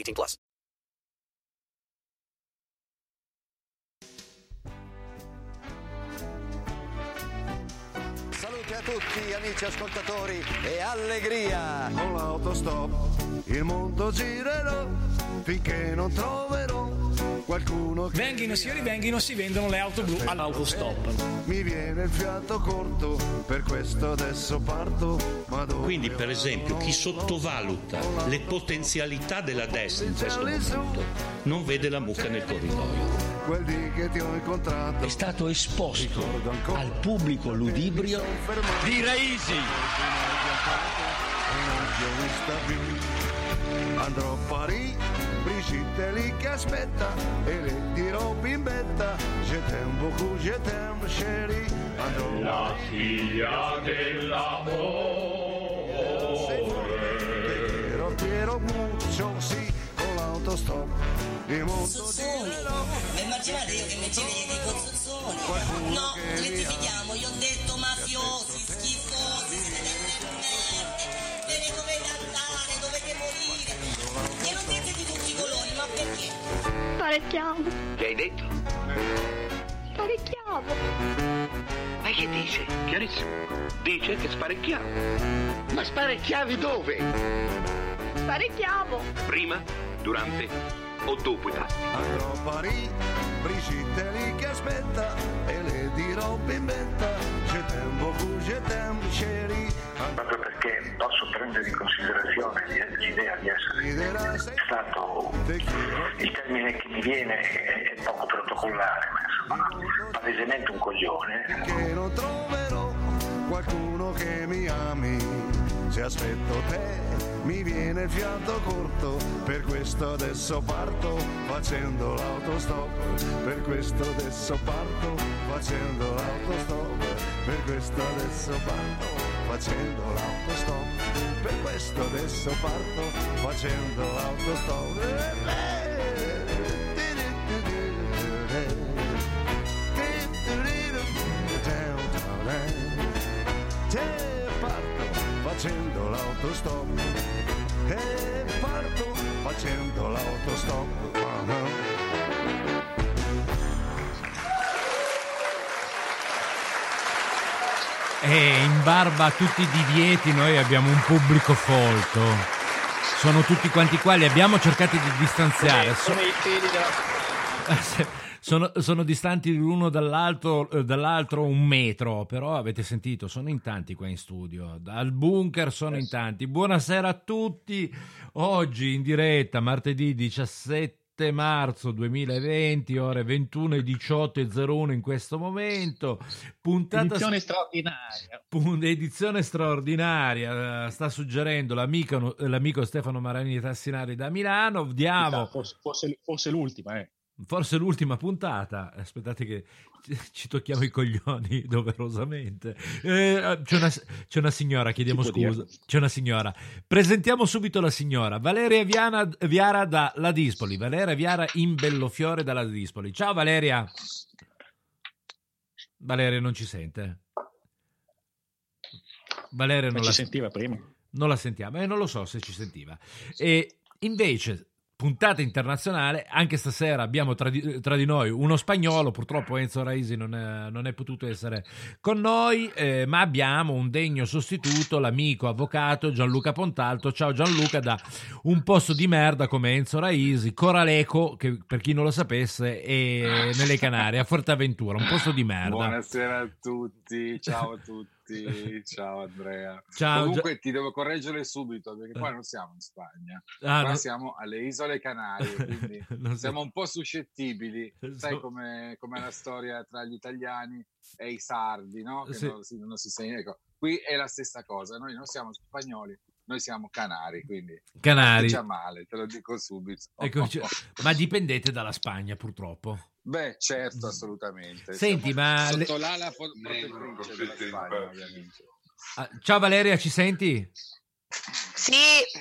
18 plus. Salute a tutti amici ascoltatori e allegria! Con l'autostop il mondo girerò finché non troverò qualcuno che Venghino signori, venghino, si vendono le auto blu all'autostop. mi viene il fiato corto, per questo adesso parto. Ma dove Quindi, per esempio, chi sottovaluta le potenzialità della destra in questo momento non vede la mucca nel corridoio. quel dì che ti ho incontrato è stato esposto al pubblico ludibrio di Raisi. Andrò a Parigi, Brigitte lì che aspetta e le dirò bimbetta. Je t'aime beaucoup, je t'aime chérie. Andrò La figlia dell'amore. Piero, Piero Muccio, sì, con l'autostop. Il mondo Zozzoni, ma immaginate io che invece gli dico Zozzoni. No, rettifichiamo, io ho detto mafiosi, schifosi, E non dite di tutti i colori, ma perché? Sparecchiamo, Che hai detto? sparecchiamo. Ma che dice? Chiarissimo. Dice che sparecchiamo. Ma sparecchiavi dove? Sparecchiamo. Prima, durante o dopo i pasti. Andrò a Parigi, Brigitte lì che aspetta e le dirò bimbetta. Je t'aime beaucoup, je t'aime chérie. Proprio perché posso prendere in considerazione l'idea di essere stato il termine che mi viene è, poco protocollare ma insomma palesemente un coglione Che non troverò qualcuno che mi ami. Se aspetto te mi viene il fiato corto, per questo adesso parto facendo l'autostop. Per questo adesso parto facendo l'autostop. Per questo adesso parto facendo l'autostop. Per questo adesso parto facendo l'autostop. Parto facendo l'autostop e parto facendo l'autostop. Ah, E in barba a tutti i divieti noi abbiamo un pubblico folto. Sono tutti quanti qua, li abbiamo cercati di distanziare. Come i peli della... sono, sono distanti l'uno dall'altro, eh, dall'altro un metro, però avete sentito, sono in tanti qua in studio. Dal bunker sono in tanti. Buonasera a tutti. Oggi in diretta, martedì 17 marzo 2020, ore 21 e 18 e 01 in questo momento. Puntata Edizione straordinaria. Pun- edizione straordinaria, eh, sta suggerendo l'amico, l'amico Stefano Maranini Tassinari da Milano. Diamo Forse, forse, forse l'ultima, eh. Forse l'ultima puntata. Aspettate che ci- tocchiamo i coglioni doverosamente. Eh, c'è, una, c'è una signora, chiediamo scusa. C'è una signora. Presentiamo subito la signora Valeria Viana, Viara da Ladispoli. Valeria Viara in Bellofiore da Ladispoli. Ciao Valeria. Valeria non ci sente. Valeria non ci la sentiva prima. non la sentiamo, e non lo so se ci sentiva. E invece, puntata internazionale. Anche stasera abbiamo tra di, tra di noi uno spagnolo. Purtroppo Enzo Raisi non è, non è potuto essere con noi, eh, ma abbiamo un degno sostituto, l'amico avvocato Gianluca Pontalto. Ciao Gianluca, da un posto di merda come Enzo Raisi, Coraleco, che per chi non lo sapesse è nelle Canarie, a Forteventura, un posto di merda. Buonasera a tutti, ciao a tutti. Ciao Andrea. Ciao, Comunque ti devo correggere subito perché qua non siamo in Spagna, Ah, qua no. siamo alle isole Canarie, quindi Non siamo un po' suscettibili. Sai So- come com'è la storia tra gli italiani e i sardi, no? Che Sì. non, si, non si segna. Ecco, qui è la stessa cosa, noi non siamo spagnoli, noi siamo canari, quindi Canari. non c'è male, te lo dico subito. Ecco, cioè, ma dipendete dalla Spagna, purtroppo. Beh, certo, assolutamente. Senti, Siamo ma le- sotto l'ala fo- protettrice della Spagna, ovviamente. Ah, Ciao Valeria, ci senti? Sì,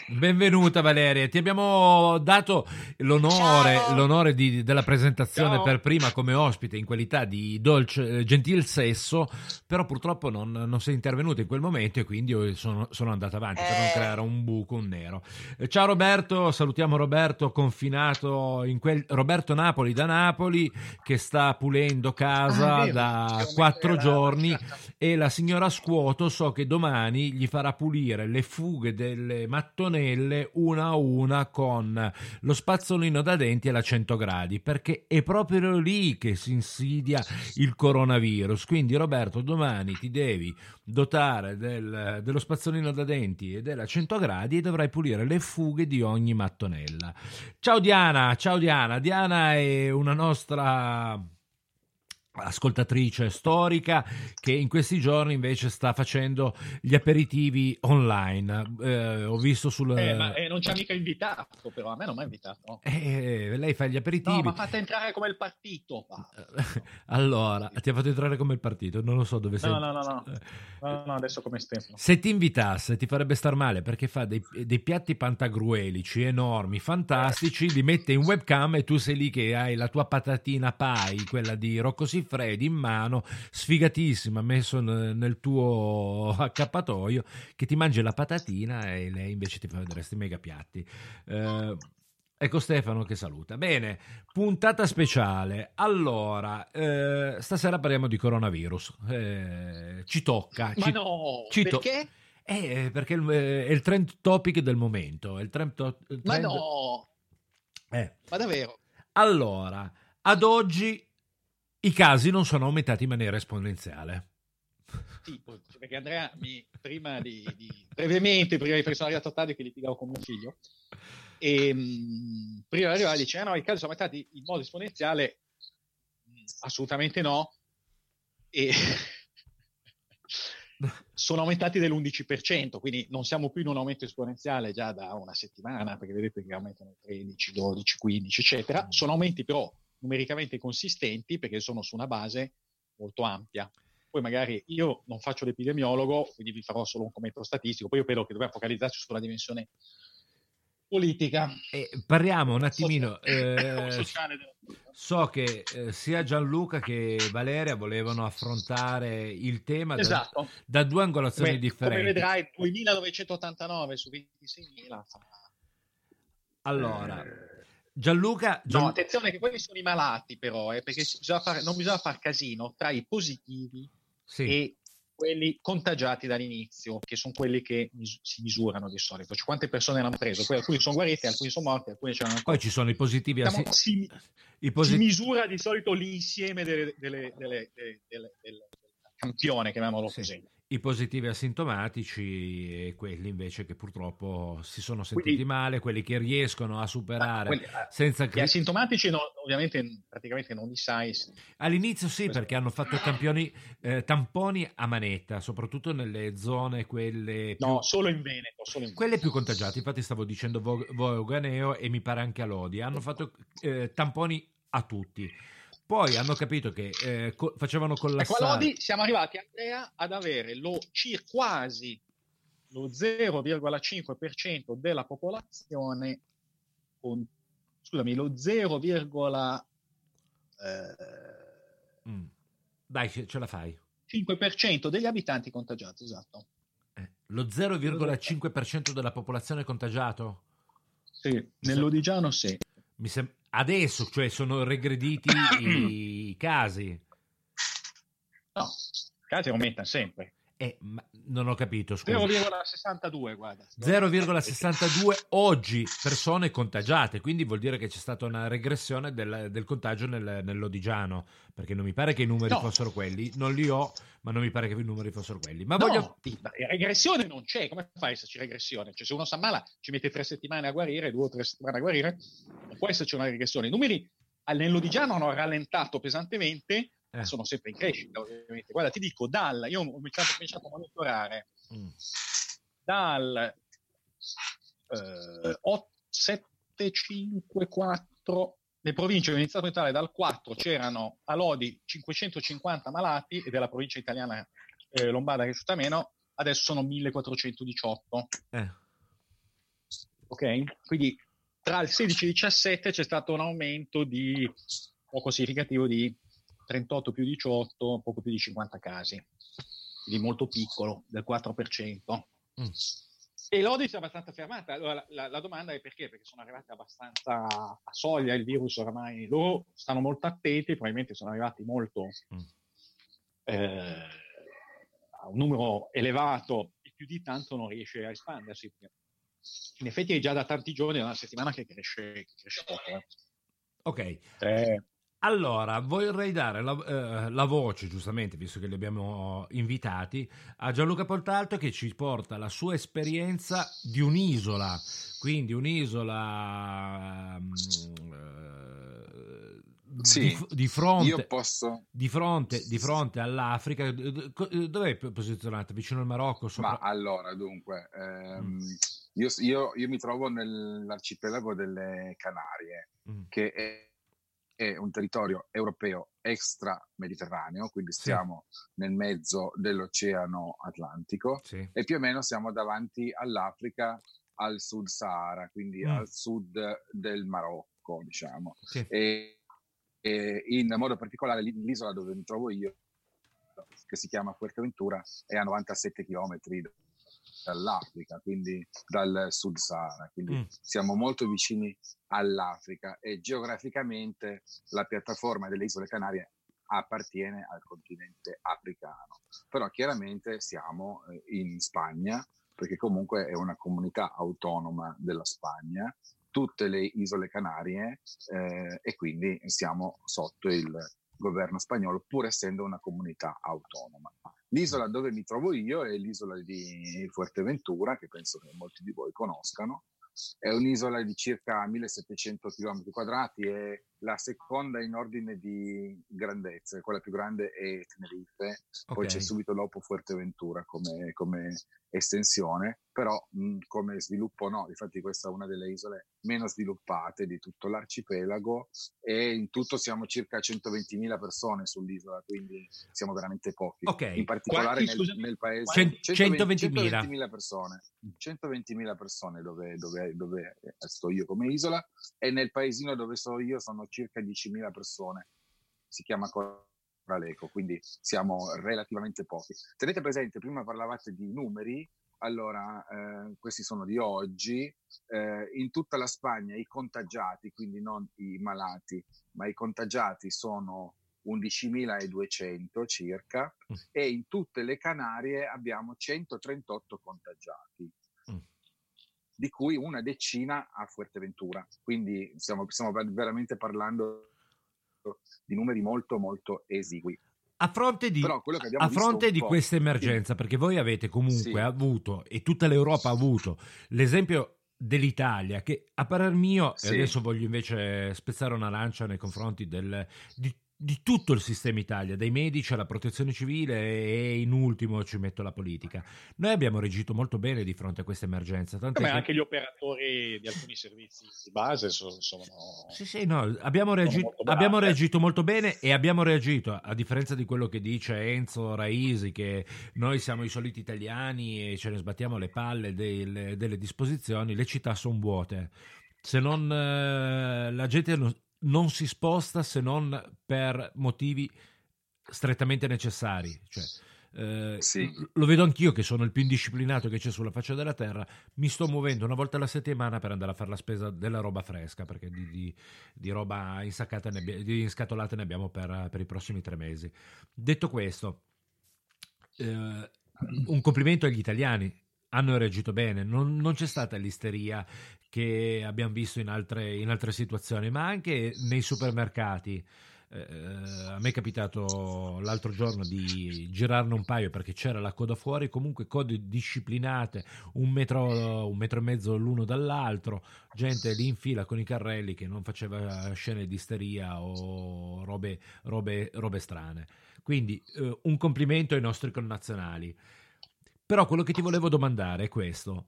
Benvenuta Valeria, ti abbiamo dato l'onore, l'onore di- della presentazione Ciao. per prima come ospite in qualità di dolce, eh, gentil sesso, però purtroppo non, non sei intervenuta in quel momento e quindi io sono, sono andata avanti per non Eh. creare un buco, un nero. Eh, Ciao Roberto, salutiamo Roberto confinato in quel Roberto Napoli da Napoli che sta pulendo casa Ah, da quattro giorni e la signora Scuoto so che domani gli farà pulire le fughe delle mattonelle una a una con lo spazzolino da denti alla 100 gradi perché è proprio lì che si insidia il coronavirus. Quindi Roberto domani ti devi dotare del- dello spazzolino da denti e della 100 gradi e dovrai pulire le fughe di ogni mattonella. Ciao Diana ciao Diana. Diana è una nostra ascoltatrice storica che in questi giorni invece sta facendo gli aperitivi online. Eh, ho visto sul... Eh, ma eh, non ci ha mica invitato, però a me non mi ha invitato. Eh, lei fa gli No, aperitivi. ma fate entrare come il partito. allora, ti ha fatto entrare come il partito, non lo so dove sei. No, no, no, no. No, no, adesso come stempo. Se ti invitasse ti farebbe star male perché fa dei, dei piatti pantagruelici enormi, fantastici, li mette in webcam e tu sei lì che hai la tua patatina pie, quella di Rocco Siffredi in mano, sfigatissima, messo nel tuo accappatoio, che ti mangi la patatina e lei invece ti fa vedere questi mega piatti. Eh, Ecco Stefano che saluta. Bene, puntata speciale. Allora, eh, stasera parliamo di coronavirus. Eh, ci tocca. Ma ci- no, ci to- perché? eh, perché eh, è il trend topic del momento. È il trend to- il Ma trend- no, Eh, ma davvero? Allora, ad oggi i casi non sono aumentati in maniera esponenziale. Tipo, perché Andrea mi, prima di, di- brevemente, prima di sono arrivato tardi che litigavo con mio figlio, e mh, prima di arrivare dice, "Ah, no, i casi sono aumentati in modo esponenziale, Mh, assolutamente no, e sono aumentati dell'11%, quindi non siamo più in un aumento esponenziale già da una settimana, perché vedete che aumentano 13, 12, 15, eccetera. Sono aumenti però numericamente consistenti perché sono su una base molto ampia. Poi magari io non faccio l'epidemiologo, quindi vi farò solo un commento statistico, poi io credo che dobbiamo focalizzarci sulla dimensione politica. E parliamo un attimino. Sociale- eh, sociale della- so che eh, sia Gianluca che Valeria volevano affrontare il tema da- Esatto. da, due angolazioni Come, differenti. come vedrai, 2989 su 26.000 fa- Allora, Gianluca, No, Gian- attenzione che quelli sono i malati però, eh, perché si- bisogna fare- non bisogna far casino tra i positivi Sì. e quelli contagiati dall'inizio, che sono quelli che mis- si misurano di solito. Cioè quante persone l'hanno preso, poi alcuni sono guariti, alcuni sono morti, alcuni c'erano ancora. poi ci sono i positivi Diciamo, asi- si, i si posi- misura di solito l'insieme delle, delle- delle- delle- delle- del campione, chiamiamolo Sì. così. I positivi asintomatici e quelli invece che purtroppo si sono sentiti Quindi- male, quelli che riescono a superare Quelli- eh, senza Gli cri- asintomatici no- ovviamente praticamente non li sai. All'inizio sì, perché hanno fatto campioni, eh, tamponi a manetta, soprattutto nelle zone quelle più, No, solo in Veneto, solo in quelle più contagiate. Infatti stavo dicendo Vo- Voganeo e mi pare anche a Lodi. Hanno fatto eh, tamponi a tutti. Poi hanno capito che eh, co- facevano Ecco, collassare. Lodi siamo arrivati, Andrea, ad avere lo cir- quasi lo 0,5% della popolazione con, scusami, lo 0, eh, Mm. Dai, ce ce la fai. 5% degli abitanti contagiati, esatto. Lo 0,5% della popolazione contagiato? Sì, nell'Odigiano sì. Mi sem- adesso, cioè sono regrediti i casi. No, i casi aumentano sempre. Eh, non ho capito, scusa. 0,62, guarda. 0,62 oggi persone contagiate, quindi vuol dire che c'è stata una regressione del, del contagio nel, nell'Odigiano, perché non mi pare che i numeri No. fossero quelli, non li ho, ma non mi pare che i numeri fossero quelli. Ma No, voglio... regressione non c'è, come fa a esserci regressione? Cioè, se uno si ammala ci mette tre settimane a guarire, due o tre settimane a guarire, non può esserci una regressione. I numeri nell'Odigiano hanno rallentato pesantemente, ma sono sempre in crescita, ovviamente. Guarda, ti dico, dal, io ho cominciato, ho cominciato a monitorare Mm. dal eh, 8, 7, 5, 4, le province ho iniziato a entrare dal 4, c'erano a Lodi 550 malati e della provincia italiana eh, lombarda che è cresciuta meno, adesso sono 1418. Eh. Ok? Quindi tra il 16 e il 17 c'è stato un aumento di poco significativo di 38 più 18, poco più di 50 casi, quindi molto piccolo, del 4%. Mm. E l'Odi si è abbastanza fermata. Allora, la, la- la domanda è perché? Perché sono arrivati abbastanza a soglia il virus oramai. Loro stanno molto attenti, probabilmente sono arrivati molto Mm. eh, a un numero elevato e più di tanto non riesce a espandersi. In effetti è già da tanti giorni, da una settimana che cresce, che cresce poco. eh. Ok. Eh, Allora, vorrei dare la, eh, la voce, giustamente, visto che li abbiamo invitati, a Gianluca Poltalto che ci porta la sua esperienza di un'isola, quindi un'isola mm, eh, Sì, di, di fronte, io posso- di, fronte, di fronte all'Africa. D- d- Dov'è posizionata? Vicino al Marocco? Sopra... Ma allora, dunque, ehm, io, io- io mi trovo nell'arcipelago delle Canarie, Mm. che è, è un territorio europeo extra-mediterraneo, quindi stiamo nel mezzo dell'Oceano Atlantico Sì. e più o meno siamo davanti all'Africa al sud Sahara, quindi Mm. al sud del Marocco, diciamo. Sì. E, e in modo particolare l'i- l'isola dove mi trovo io, che si chiama Fuerteventura, è a 97 km dall'Africa, quindi dal Sud Sahara, quindi Mm. siamo molto vicini all'Africa e geograficamente la piattaforma delle isole Canarie appartiene al continente africano, però chiaramente siamo eh, in Spagna perché comunque è una comunità autonoma della Spagna, tutte le isole Canarie eh, e quindi siamo sotto il governo spagnolo pur essendo una comunità autonoma. L'isola dove mi trovo io è l'isola di Fuerteventura, che penso che molti di voi conoscano. È un'isola di circa 1700 km quadrati, è la seconda in ordine di grandezza, quella più grande è Tenerife, poi Ok. c'è subito dopo Fuerteventura come, come estensione, però mh, come sviluppo no, infatti questa è una delle isole meno sviluppate di tutto l'arcipelago e in tutto siamo circa 120.000 persone sull'isola, quindi siamo veramente pochi. Ok. In particolare Quanti, nel, scusami? nel paese Cent- 120 120.000. 120.000 persone, 120.000 persone dove, dove- dove sto io come isola e nel paesino dove sto io sono circa 10.000 persone. Si chiama Coraleco, quindi siamo relativamente pochi. Tenete presente, prima parlavate di numeri, allora eh, questi sono di oggi. Eh, in tutta la Spagna i contagiati, quindi non i malati, ma i contagiati sono 11.200 circa Mm. e in tutte le Canarie abbiamo 138 contagiati. Di cui una decina a Fuerteventura. Quindi stiamo, stiamo ver- veramente parlando di numeri molto molto esigui. A fronte di, a fronte di questa emergenza, perché voi avete comunque Sì. avuto, e tutta l'Europa ha avuto, l'esempio dell'Italia, che a parer mio, Sì. e adesso voglio invece spezzare una lancia nei confronti del, di, di tutto il sistema Italia, dai medici alla protezione civile e in ultimo ci metto la politica. Noi abbiamo reagito molto bene di fronte a questa emergenza. tant'è Come che- anche gli operatori di alcuni servizi di base sono, sono- Sì, sì, no, abbiamo, reagi- molto abbiamo reagito molto bene e abbiamo reagito, a differenza di quello che dice Enzo Raisi, che noi siamo i soliti italiani e ce ne sbattiamo le palle delle, delle disposizioni, le città sono vuote. Se non eh, la gente non, non si sposta se non per motivi strettamente necessari. Cioè, Eh, Sì. Lo vedo anch'io che sono il più indisciplinato che c'è sulla faccia della terra. Mi sto muovendo una volta alla settimana per andare a fare la spesa della roba fresca, perché di, di- di roba insaccata ne di inscatolata ne abbiamo per, per i prossimi tre mesi. Detto questo, eh, un complimento agli italiani. Hanno reagito bene, non, non c'è stata l'isteria che abbiamo visto in altre, in altre situazioni, ma anche nei supermercati. Eh, a me è capitato l'altro giorno di girarne un paio perché c'era la coda fuori, comunque code disciplinate, un metro, un metro e mezzo l'uno dall'altro, gente lì in fila con i carrelli che non faceva scene di isteria o robe, robe, robe strane. Quindi eh, un complimento ai nostri connazionali. Però quello che ti volevo domandare è questo.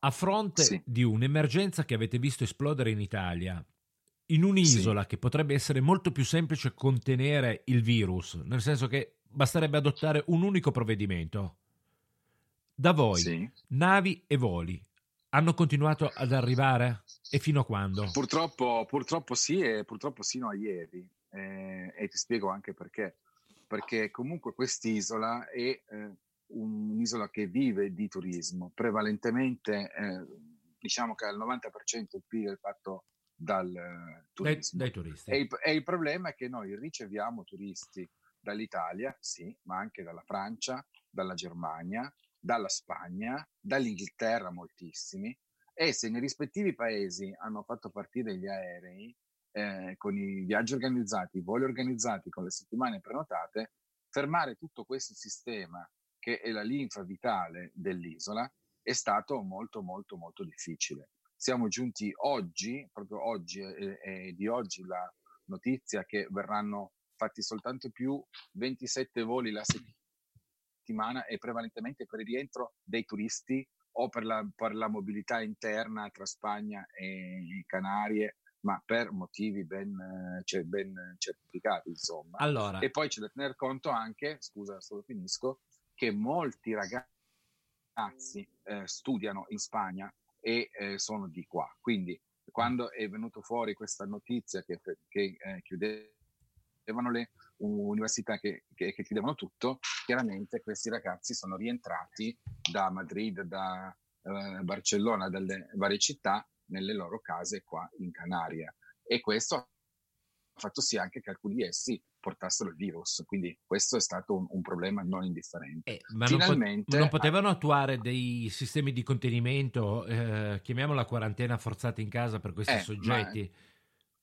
A fronte Sì. di un'emergenza che avete visto esplodere in Italia, in un'isola che potrebbe essere molto più semplice contenere il virus, nel senso che basterebbe adottare un unico provvedimento. Da voi, Sì. navi e voli hanno continuato ad arrivare? E fino a quando? Purtroppo, purtroppo sì, e purtroppo sino a ieri. Eh, e ti spiego anche perché. Perché comunque quest'isola è eh, un'isola che vive di turismo, prevalentemente eh, diciamo che al 90% il PIL è fatto dal eh, Dai, turismo. dai turisti. E il, e il problema è che noi riceviamo turisti dall'Italia, sì, ma anche dalla Francia, dalla Germania, dalla Spagna, dall'Inghilterra moltissimi, e se nei rispettivi paesi hanno fatto partire gli aerei eh, con i viaggi organizzati, i voli organizzati, con le settimane prenotate, fermare tutto questo sistema che è la linfa vitale dell'isola è stato molto molto molto difficile. Siamo giunti oggi, proprio oggi, è, è di oggi la notizia che verranno fatti soltanto più 27 voli la settimana e prevalentemente per il rientro dei turisti o per la, per la mobilità interna tra Spagna e Canarie, ma per motivi ben, eh, cioè, ben certificati, insomma. Allora, E poi c'è da tener conto anche, scusa, solo finisco, che molti ragazzi eh, studiano in Spagna e eh, sono di qua. Quindi quando è venuto fuori questa notizia che, che eh, chiudevano le università che, che, che chiudevano tutto, chiaramente questi ragazzi sono rientrati da Madrid, da eh, Barcellona, dalle varie città nelle loro case qua in Canaria. E questo ha fatto sì anche che alcuni di essi portassero il virus, quindi questo è stato un, un problema non indifferente. Eh, ma non, pot- Finalmente, non potevano attuare dei sistemi di contenimento, eh, chiamiamola quarantena forzata in casa per questi Eh, soggetti?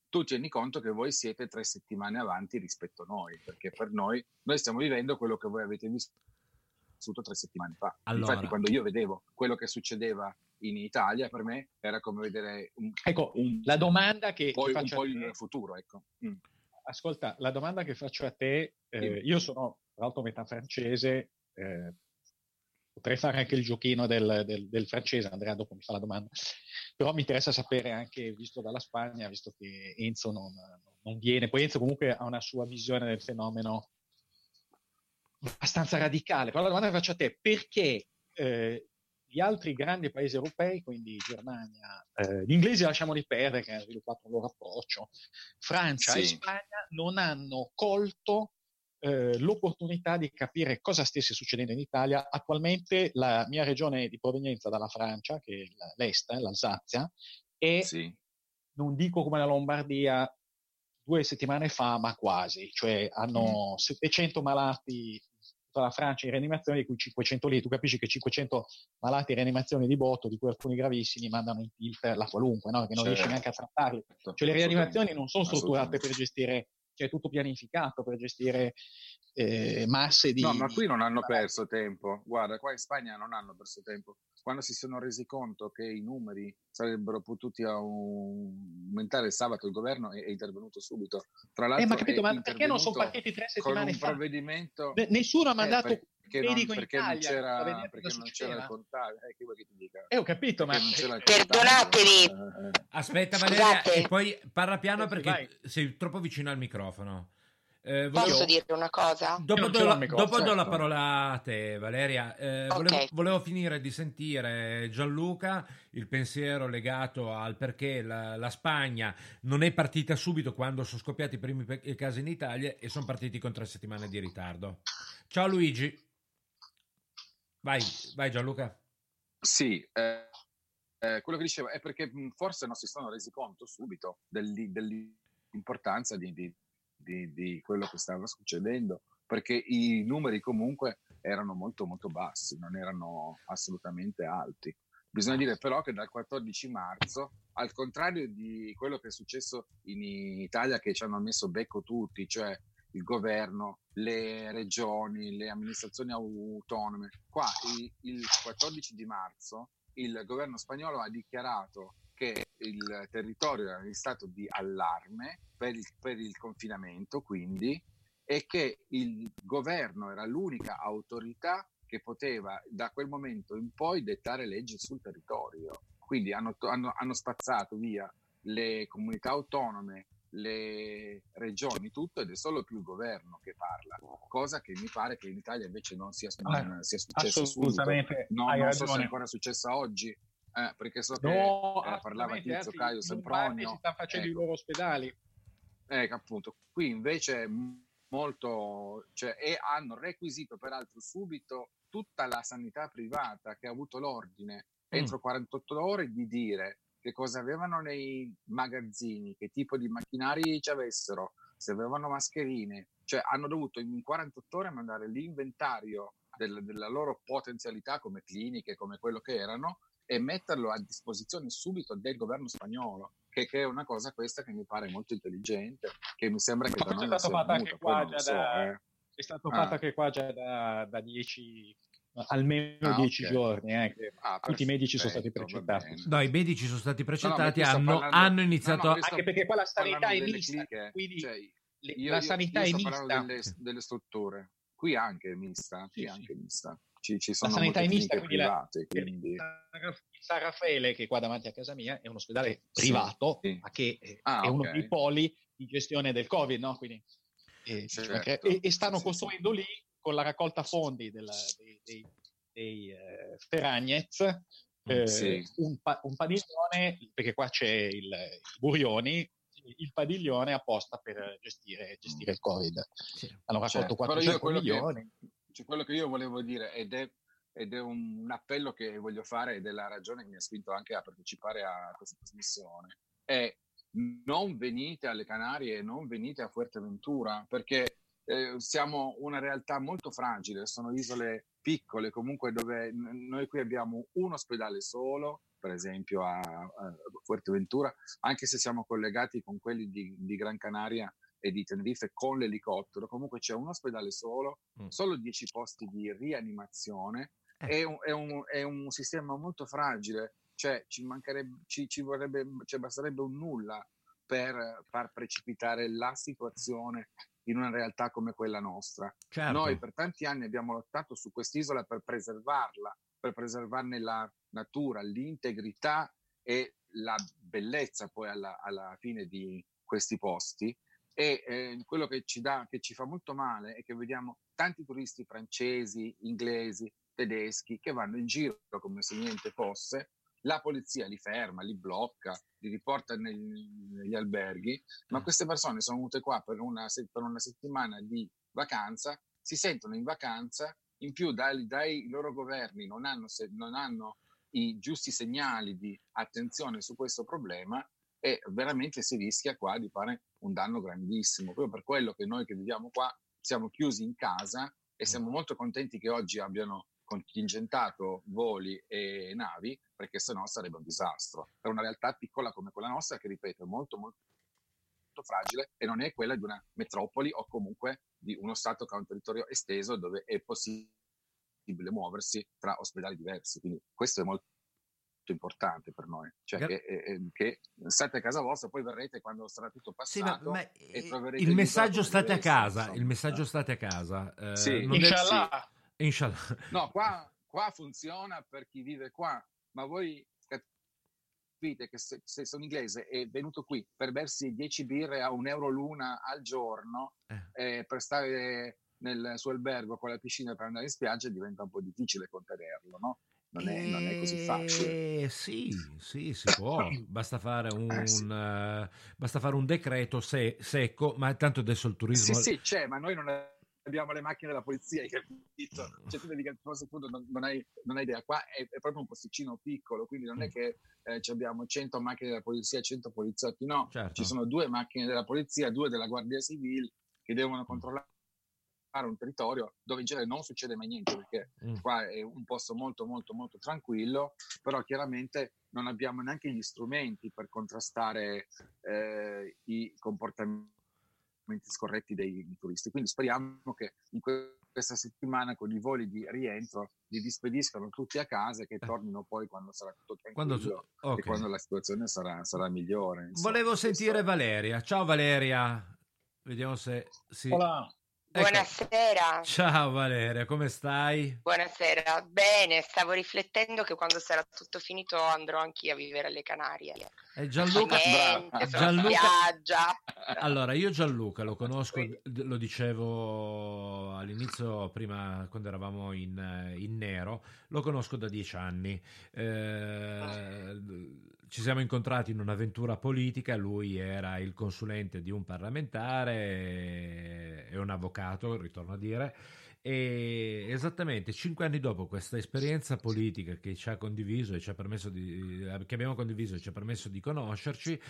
tu tieni conto che voi siete tre settimane avanti rispetto a noi, perché per noi, noi stiamo vivendo quello che voi avete vissuto tre settimane fa. Allora. Infatti, quando io vedevo quello che succedeva in Italia, per me era come vedere un, Ecco, un- la domanda che, poi, che un faccio po' il futuro. Ecco. Mm. Ascolta, la domanda che faccio a te, eh, io sono tra l'altro metà francese, eh, potrei fare anche il giochino del, del- del francese, Andrea dopo mi fa la domanda, però mi interessa sapere anche, visto dalla Spagna, visto che Enzo non, non viene, poi Enzo comunque ha una sua visione del fenomeno abbastanza radicale, però la domanda che faccio a te, perché eh, gli altri grandi paesi europei, quindi Germania, eh, gli inglesi lasciamoli perdere che hanno sviluppato un loro approccio, Francia e Sì. Spagna non hanno colto eh, l'opportunità di capire cosa stesse succedendo in Italia. Attualmente la mia regione di provenienza dalla Francia, che è l'Est, eh, l'Alsazia, è, Sì. non dico come la Lombardia, due settimane fa, ma quasi, cioè hanno 700 malati tutta la Francia in rianimazione, di cui 500 lì. Tu capisci che 500 malati in rianimazione di botto, di cui alcuni gravissimi, mandano in tilt la qualunque, no? che non riesci Certo. neanche a trattarli. Cioè le rianimazioni non sono strutturate per gestire, cioè è tutto pianificato per gestire eh, masse di... No, ma qui non hanno perso tempo. Guarda, qua in Spagna non hanno perso tempo. Quando si sono resi conto che i numeri sarebbero potuti aumentare il sabato, il governo è, è intervenuto subito. Tra l'altro, Eh, ma capito, ma perché non sono partiti tre con settimane un fa? provvedimento Ne- Nessuno ha Eh, mandato perché non, perché non Italia c'era, a vedere perché non c'era il contagio. Eh, che vuoi che ti dica? Eh, ho capito, ma... Non c'era Perdonatemi. Aspetta Scusate. Valeria, e poi parla piano perché vai. sei troppo vicino al microfono. Eh, Posso volevo- dire una cosa? Dopo, non do la, dopo do la certo. parola a te, Valeria. Eh, Ok. volevo, volevo finire di sentire Gianluca il pensiero legato al perché la, la Spagna non è partita subito quando sono scoppiati i primi pe- casi in Italia e sono partiti con tre settimane di ritardo. Ciao Luigi. Vai, vai Gianluca. Sì, eh, eh, quello che dicevo è perché forse non si sono resi conto subito dell'i- dell'importanza di, di- di- di quello che stava succedendo, perché i numeri comunque erano molto molto bassi, non erano assolutamente alti. Bisogna dire però che dal 14 marzo, al contrario di quello che è successo in Italia, che ci hanno messo becco tutti, cioè il governo, le regioni, le amministrazioni autonome, qua il, il 14 di marzo il governo spagnolo ha dichiarato che il territorio era in stato di allarme per il, per il confinamento, quindi, e che il governo era l'unica autorità che poteva da quel momento in poi dettare leggi sul territorio. Quindi hanno, hanno, hanno spazzato via le comunità autonome, le regioni, tutto ed è solo più il governo che parla, cosa che mi pare che in Italia invece non sia, non sia successa assolutamente, No, non so se è ancora successa oggi, eh, perché so che No, eh, parlava Tizio anzi, Caio parte si Sempronio. stanno facendo i ecco. loro ospedali. Ecco, appunto, qui invece molto, cioè, e hanno requisito peraltro subito tutta la sanità privata che ha avuto l'ordine entro 48 ore di dire che cosa avevano nei magazzini, che tipo di macchinari ci avessero, se avevano mascherine, cioè hanno dovuto in 48 ore mandare l'inventario del- della loro potenzialità come cliniche, come quello che erano, e metterlo a disposizione subito del governo spagnolo, che, che è una cosa questa che mi pare molto intelligente, che mi sembra che da noi non sia fatto anche venuta, poi qua non già lo so, da, eh. è stato Ah. fatto anche qua già da, da dieci, almeno Ah, dieci ok. giorni, eh, che Ah, tutti i medici sono stati precedenti. No, i medici sono stati precedenti, qui sto hanno, parlando- hanno no, iniziato no, sto Anche perché qua la sanità è mista, cliniche, quindi cioè, le- io- la io- sanità io è sto mista. delle, delle strutture, qui anche è mista, qui anche è mista. Ci, ci La sono sanità molte è mista, quindi la- private, quindi... Il San Raffaele, che è qua davanti a casa mia, è un ospedale privato, ma che Ah, è uno ok. dei poli di gestione del Covid, no? Quindi, eh, Certo. e, e stanno costruendo lì con la raccolta fondi della- dei, dei, dei, eh, Feragnez, eh, Sì. un, pa- un padiglione, perché qua c'è il, il Burioni, il padiglione apposta per gestire, gestire il Covid. Hanno raccolto Certo, però 400 io quello milioni. Che, cioè, quello che io volevo dire, ed è, ed è un appello che voglio fare, ed è la ragione che mi ha spinto anche a partecipare a questa trasmissione, è non venite alle Canarie, non venite a Fuerteventura, perché eh, siamo una realtà molto fragile, sono isole piccole comunque dove noi qui abbiamo un ospedale solo, per esempio a, a Fuerteventura, anche se siamo collegati con quelli di, di Gran Canaria e di Tenerife con l'elicottero, comunque c'è un ospedale solo, Mm. solo 10 posti di rianimazione, Eh. è, un, è un- è un sistema molto fragile, cioè ci mancherebbe, ci, ci vorrebbe, ci basterebbe un nulla per far precipitare la situazione in una realtà come quella nostra. Certo. Noi per tanti anni abbiamo lottato su quest'isola per preservarla, per preservarne la natura, l'integrità e la bellezza poi alla, alla fine di questi posti. E eh, quello che ci, dà, che ci fa molto male è che vediamo tanti turisti francesi, inglesi, tedeschi che vanno in giro come se niente fosse, la polizia li ferma, li blocca, li riporta negli, negli alberghi, ma queste persone sono venute qua per una, per una settimana di vacanza, si sentono in vacanza, in più dai, dai loro governi non hanno, se- non hanno i giusti segnali di attenzione su questo problema e veramente si rischia qua di fare un danno grandissimo. Proprio per quello che noi che viviamo qua siamo chiusi in casa e siamo molto contenti che oggi abbiano contingentato voli e navi perché sennò sarebbe un disastro. Per una realtà piccola come quella nostra che, ripeto, è molto molto molto fragile e non è quella di una metropoli o comunque di uno Stato che ha un territorio esteso dove è possibile muoversi tra ospedali diversi. Quindi questo è molto importante per noi, cioè Gra- che, eh, che state a casa vostra, poi verrete quando sarà tutto Sì, ma- passato ma, e troverete il messaggio state a casa, il messaggio state a casa. eh, Sì, non è- Inshallah. Inshallah. No, qua, qua funziona per chi vive qua, ma voi capite che se, se sono inglese e venuto qui per bersi 10 birre a un euro l'una al giorno, eh, per stare nel suo albergo con la piscina per andare in spiaggia diventa un po' difficile contenerlo, no? Non è, non è così facile. Eh, sì, sì, si può. Basta fare un, Eh, sì. eh, basta fare un decreto se- secco, ma tanto adesso il turismo... Sì, sì, c'è, ma noi non abbiamo le macchine della polizia, hai capito? Cioè, tu vedi che al prossimo punto non, non, hai, non hai idea. Qua è, è, proprio un posticino piccolo, quindi non è che eh, abbiamo 100 macchine della polizia e 100 poliziotti, no. Certo. Ci sono due macchine della polizia, due della Guardia Civile che devono controllare un territorio dove in genere non succede mai niente perché Mm. qua è un posto molto molto molto tranquillo però chiaramente non abbiamo neanche gli strumenti per contrastare eh, i comportamenti scorretti dei turisti quindi speriamo che in que- questa settimana con i voli di rientro li dispediscano tutti a casa e che tornino poi quando sarà tutto Eh. Quando tranquillo su- ok. e quando la situazione sarà, sarà migliore insomma. Volevo sentire Valeria. Ciao Valeria. Vediamo se si... Hola. Ecco. Buonasera. Ciao Valeria, come stai? Buonasera, bene, stavo riflettendo che quando sarà tutto finito andrò anch'io a vivere alle Canarie. Eh, Gianluca, Niente, sono Gianluca-. Allora, io Gianluca lo conosco, lo dicevo all'inizio, prima quando eravamo in, in nero, lo conosco da dieci anni. Eh, ci siamo incontrati in un'avventura politica, lui era il consulente di un parlamentare e un avvocato, ritorno a dire. E esattamente cinque anni dopo questa esperienza politica che ci ha condiviso e ci ha permesso di, che abbiamo condiviso e ci ha permesso di conoscerci,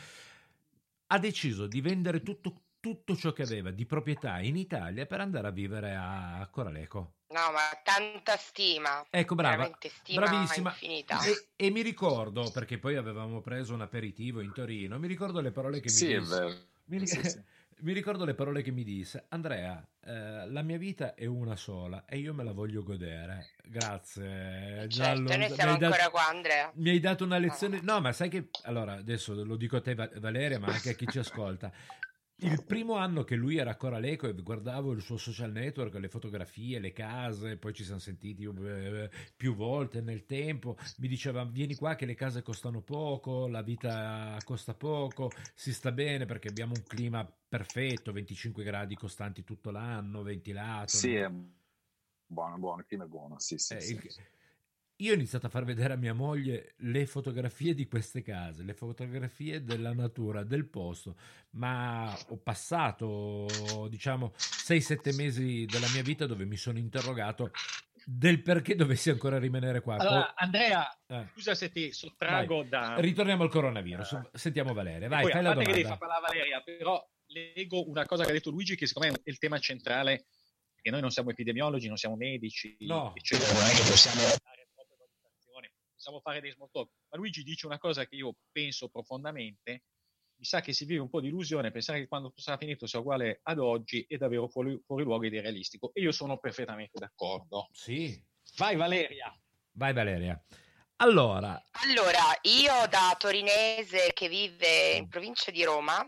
ha deciso di vendere tutto, tutto ciò che aveva di proprietà in Italia per andare a vivere a Coraleco. No, ma tanta stima. Ecco, brava, Veramente stima bravissima. infinita. E, e mi ricordo, perché poi avevamo preso un aperitivo in Torino, mi ricordo le parole che mi Sì, è disse. vero. Mi, Sì, sì. mi ricordo le parole che mi disse. Andrea, eh, la mia vita è una sola e io me la voglio godere. Grazie, Giallo. Certo, noi Mi siamo hai dato- ancora qua, Andrea. mi hai dato una lezione. No, ma sai che. Allora, adesso lo dico a te, Va- Valeria, ma anche a chi ci ascolta. Il primo anno che lui era a Coraleco e guardavo il suo social network, le fotografie, le case, poi ci siamo sentiti eh, più volte nel tempo, mi diceva vieni qua che le case costano poco, la vita costa poco, si sta bene perché abbiamo un clima perfetto, 25 gradi costanti tutto l'anno, ventilato. Sì, no? è buono, buono, il clima è buono, sì, sì, Eh, sì, il- sì. Io ho iniziato a far vedere a mia moglie le fotografie di queste case, le fotografie della natura, del posto, ma ho passato, diciamo, 6-7 mesi della mia vita dove mi sono interrogato del perché dovessi ancora rimanere qua. Allora, Andrea, Eh. scusa se ti sottraggo Vai. da... Ritorniamo al coronavirus. Sentiamo Valeria. Vai, Poi, fai la parte che devi domanda. far parlare Valeria, però leggo una cosa che ha detto Luigi che secondo me è il tema centrale, che noi non siamo epidemiologi, non siamo medici, No. eccetera, non è che possiamo possiamo fare dei small talk. Ma Luigi dice una cosa che io penso profondamente, mi sa che si vive un po' di illusione, pensare che quando sarà finito sia uguale ad oggi è davvero fuori, fuori luogo ed irrealistico. E io sono perfettamente d'accordo. Sì. Vai Valeria. Vai Valeria. Allora, Allora, io da torinese che vive in provincia di Roma,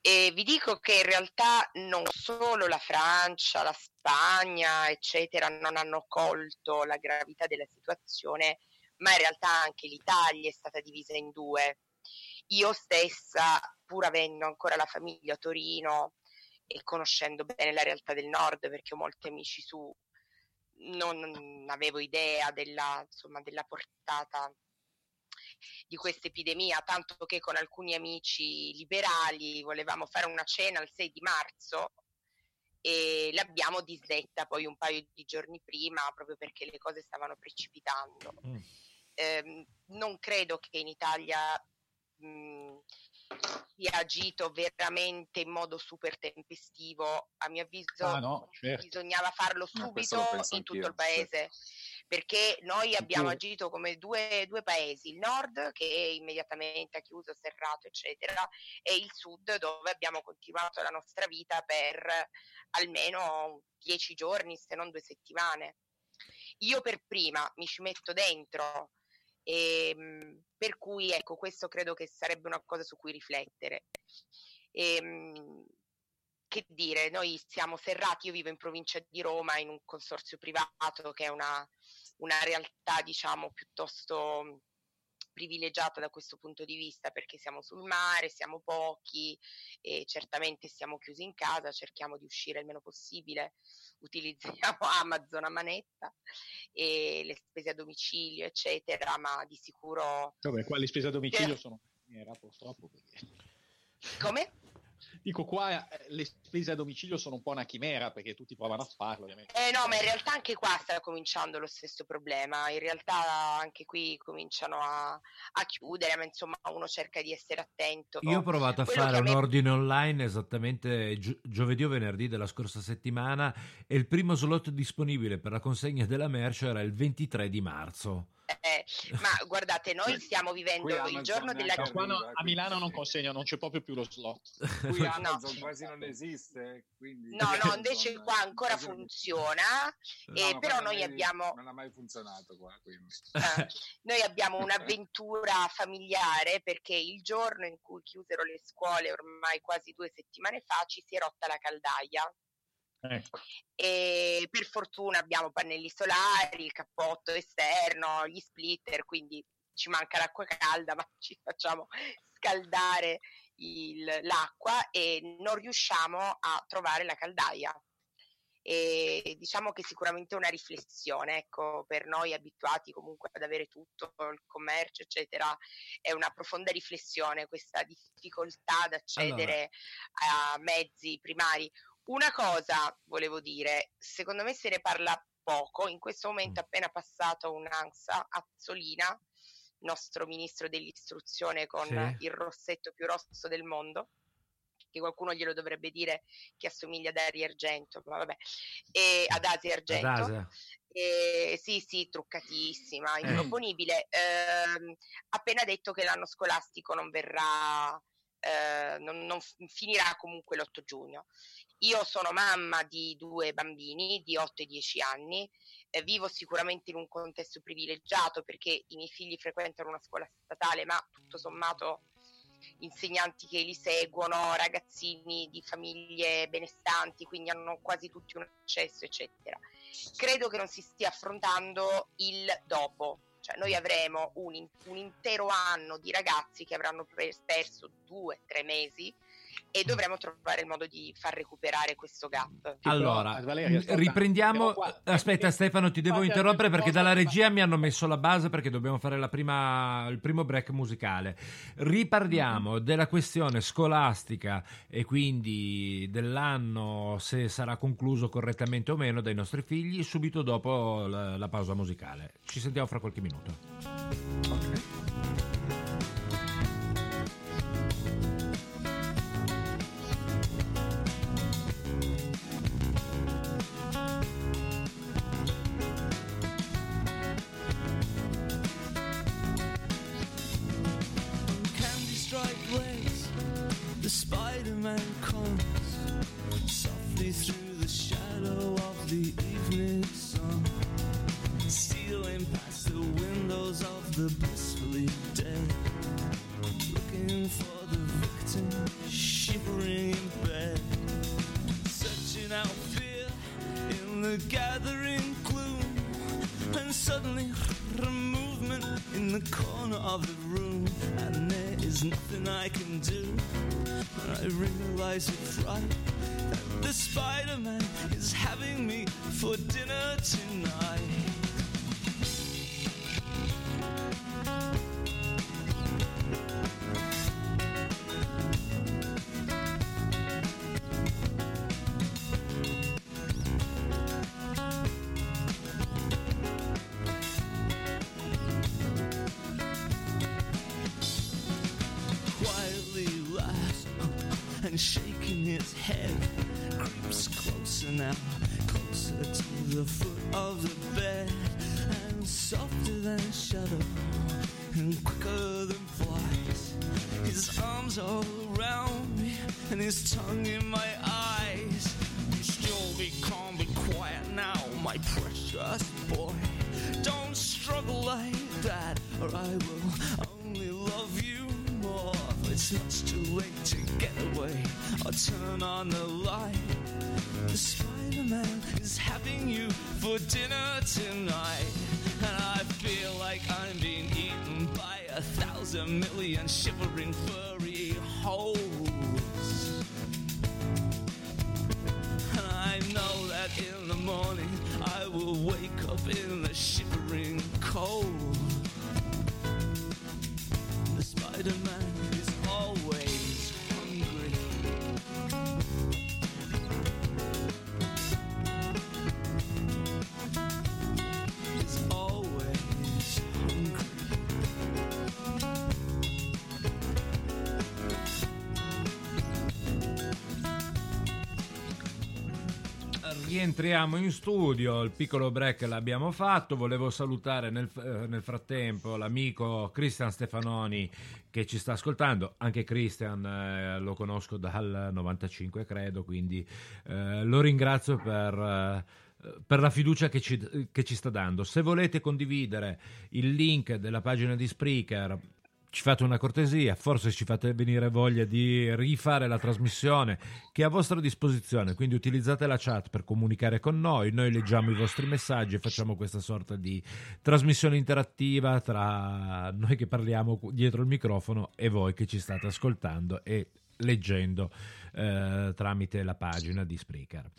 e vi dico che in realtà non solo la Francia, la Spagna, eccetera, non hanno colto la gravità della situazione, ma in realtà anche l'Italia è stata divisa in due. Io stessa, pur avendo ancora la famiglia a Torino e conoscendo bene la realtà del nord, perché ho molti amici su, non, avevo idea della, insomma, della portata di questa epidemia, tanto che con alcuni amici liberali volevamo fare una cena il 6 di marzo e l'abbiamo disdetta poi un paio di giorni prima proprio perché le cose stavano precipitando. Ehm, non credo che in Italia mh, sia agito veramente in modo super tempestivo. A mio avviso Ah, no, certo. bisognava farlo subito in tutto anch'io, il paese, perché noi abbiamo agito come due, due paesi, il nord che immediatamente ha chiuso, serrato, eccetera, e il sud dove abbiamo continuato la nostra vita per almeno dieci giorni, se non due settimane. Io per prima mi ci metto dentro, ehm, per cui ecco, questo credo che sarebbe una cosa su cui riflettere. Ehm, che dire, noi siamo serrati, io vivo in provincia di Roma in un consorzio privato che è una, una realtà diciamo piuttosto privilegiata da questo punto di vista perché siamo sul mare, siamo pochi e certamente siamo chiusi in casa, cerchiamo di uscire il meno possibile, utilizziamo Amazon a manetta e le spese a domicilio eccetera, ma di sicuro Vabbè, qua le spese a domicilio sono era purtroppo perché come? Dico qua eh, le spese a domicilio sono un po' una chimera perché tutti provano a farlo ovviamente. Eh no, ma in realtà anche qua sta cominciando lo stesso problema. In realtà anche qui cominciano a, a chiudere, ma insomma uno cerca di essere attento. Io ho provato a Quello fare a un me- ordine online esattamente gio- giovedì o venerdì della scorsa settimana e il primo slot disponibile per la consegna della merce era il 23 di marzo. Eh, ma guardate, noi stiamo vivendo il giorno della No, no, a Milano non consegno, non c'è proprio più lo slot. Qui No. Amazon quasi non esiste, quindi... No, no, invece qua ancora funziona, No, eh, ma però noi è- abbiamo, Non ha mai funzionato qua, quindi... eh, noi abbiamo un'avventura familiare perché il giorno in cui chiusero le scuole, ormai quasi due settimane fa, ci si è rotta la caldaia. Ecco. e per fortuna abbiamo pannelli solari, il cappotto esterno, gli splitter, quindi ci manca l'acqua calda, ma ci facciamo scaldare il- l'acqua e non riusciamo a trovare la caldaia. E diciamo che sicuramente è una riflessione, ecco, per noi abituati comunque ad avere tutto, il commercio, eccetera, è una profonda riflessione questa difficoltà ad accedere a mezzi primari. Una cosa volevo dire, secondo me se ne parla poco, in questo momento è appena passato un'ANSA Azzolina, nostro ministro dell'istruzione con Sì. il rossetto più rosso del mondo, che qualcuno glielo dovrebbe dire che assomiglia ad Ari Argento, ma vabbè, e ad Asi Argento. Ad Asia. Eh, sì, sì, truccatissima, Eh. improponibile. Ehm, appena detto che l'anno scolastico non verrà, eh, non, non finirà comunque l'8 giugno. Io sono mamma di due bambini di 8 e 10 anni, eh, vivo sicuramente in un contesto privilegiato perché i miei figli frequentano una scuola statale, ma tutto sommato insegnanti che li seguono, ragazzini di famiglie benestanti, quindi hanno quasi tutti un accesso, eccetera. Credo che non si stia affrontando il dopo, cioè noi avremo un, un intero anno di ragazzi che avranno per- perso due, tre mesi e dovremo trovare il modo di far recuperare questo gap. Allora, Valeria, ascolta, riprendiamo. qua- Aspetta, Stefano, ti devo interrompere perché dalla regia mi hanno messo la base perché dobbiamo fare la prima, il primo break musicale. Riparliamo Mm-hmm. della questione scolastica e quindi dell'anno, se sarà concluso correttamente o meno dai nostri figli, subito dopo la, la pausa musicale. Ci sentiamo fra qualche minuto. candy the blissfully dead, looking for the victim shivering in bed, searching out fear in the gathering gloom, and suddenly a movement in the corner of the room, and there is nothing I can do. I realize it's right that the Spider-Man is having me for dinner tonight. And shaking his head creeps closer now, closer to the foot of the bed, and softer than a shadow and quicker than flies. His arms all around me and his tongue in my eyes. Be still, be calm, be quiet now, my precious boy. Don't struggle like that, or I will you It's much too late to get away or turn on the light. The Spider-Man is having you for dinner tonight, and I feel like I'm being eaten by a thousand million shivering furry holes. And I know that in the morning I will wake up in the shivering cold. The Spider Man rientriamo in studio, il piccolo break l'abbiamo fatto, volevo salutare nel, eh, nel frattempo l'amico Cristian Stefanoni che ci sta ascoltando, anche Cristian eh, lo conosco dal 95 credo, quindi eh, lo ringrazio per... eh, per la fiducia che ci, che ci sta dando. Se volete condividere il link della pagina di Spreaker, ci fate una cortesia, forse ci fate venire voglia di rifare la trasmissione che è a vostra disposizione, quindi utilizzate la chat per comunicare con noi, noi leggiamo i vostri messaggi e facciamo questa sorta di trasmissione interattiva tra noi che parliamo dietro il microfono e voi che ci state ascoltando e leggendo eh, tramite la pagina di Spreaker.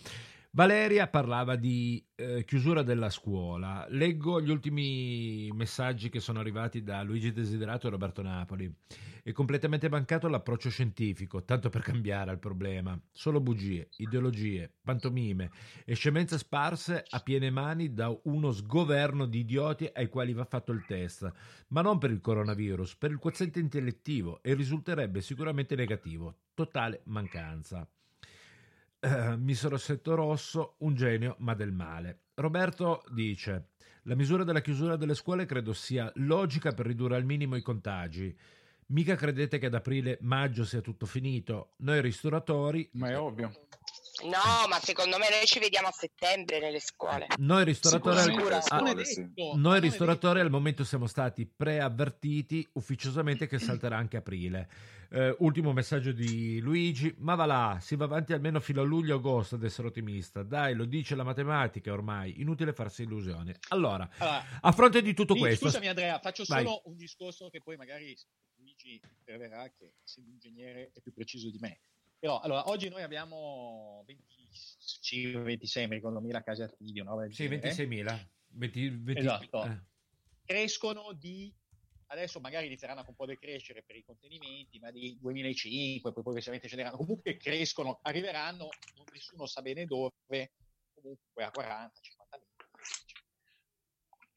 Valeria parlava di eh, chiusura della scuola. Leggo gli ultimi messaggi che sono arrivati da Luigi Desiderato e Roberto Napoli. È completamente mancato l'approccio scientifico, tanto per cambiare al problema. Solo bugie, ideologie, pantomime e scemenze sparse a piene mani da uno sgoverno di idioti ai quali va fatto il test. Ma non per il coronavirus, per il quoziente intellettivo e risulterebbe sicuramente negativo. Totale mancanza. Eh, Mister Rossetto Rosso, un genio ma del male. Roberto dice: La misura della chiusura delle scuole credo sia logica per ridurre al minimo i contagi. Mica credete che ad aprile-maggio sia tutto finito? Noi ristoratori. Ma è ovvio. No, ma secondo me noi ci vediamo a settembre nelle scuole. Noi ristoratori, Sicuramente. ah, Non è detto. noi ristoratori al momento siamo stati preavvertiti ufficiosamente che salterà anche aprile. Eh, ultimo messaggio di Luigi, ma va là, si va avanti almeno fino a luglio-agosto ad essere ottimista. Dai, lo dice la matematica ormai, inutile farsi illusioni. Allora, Allora, a fronte di tutto sì, questo... Scusami Andrea, faccio Vai. solo un discorso che poi magari Luigi troverà che essendo ingegnere è più preciso di me. Però allora, oggi noi abbiamo 25, 26, mi ricordo, mila casi attivi, una roba Sì, genere. 26.000. 20, 20 Esatto. eh. Crescono di adesso magari inizieranno anche un po' a decrescere per i contenimenti, ma di 2005, poi progressivamente scenderanno. Comunque crescono, arriveranno, nessuno sa bene dove, comunque a 40, 50 mila.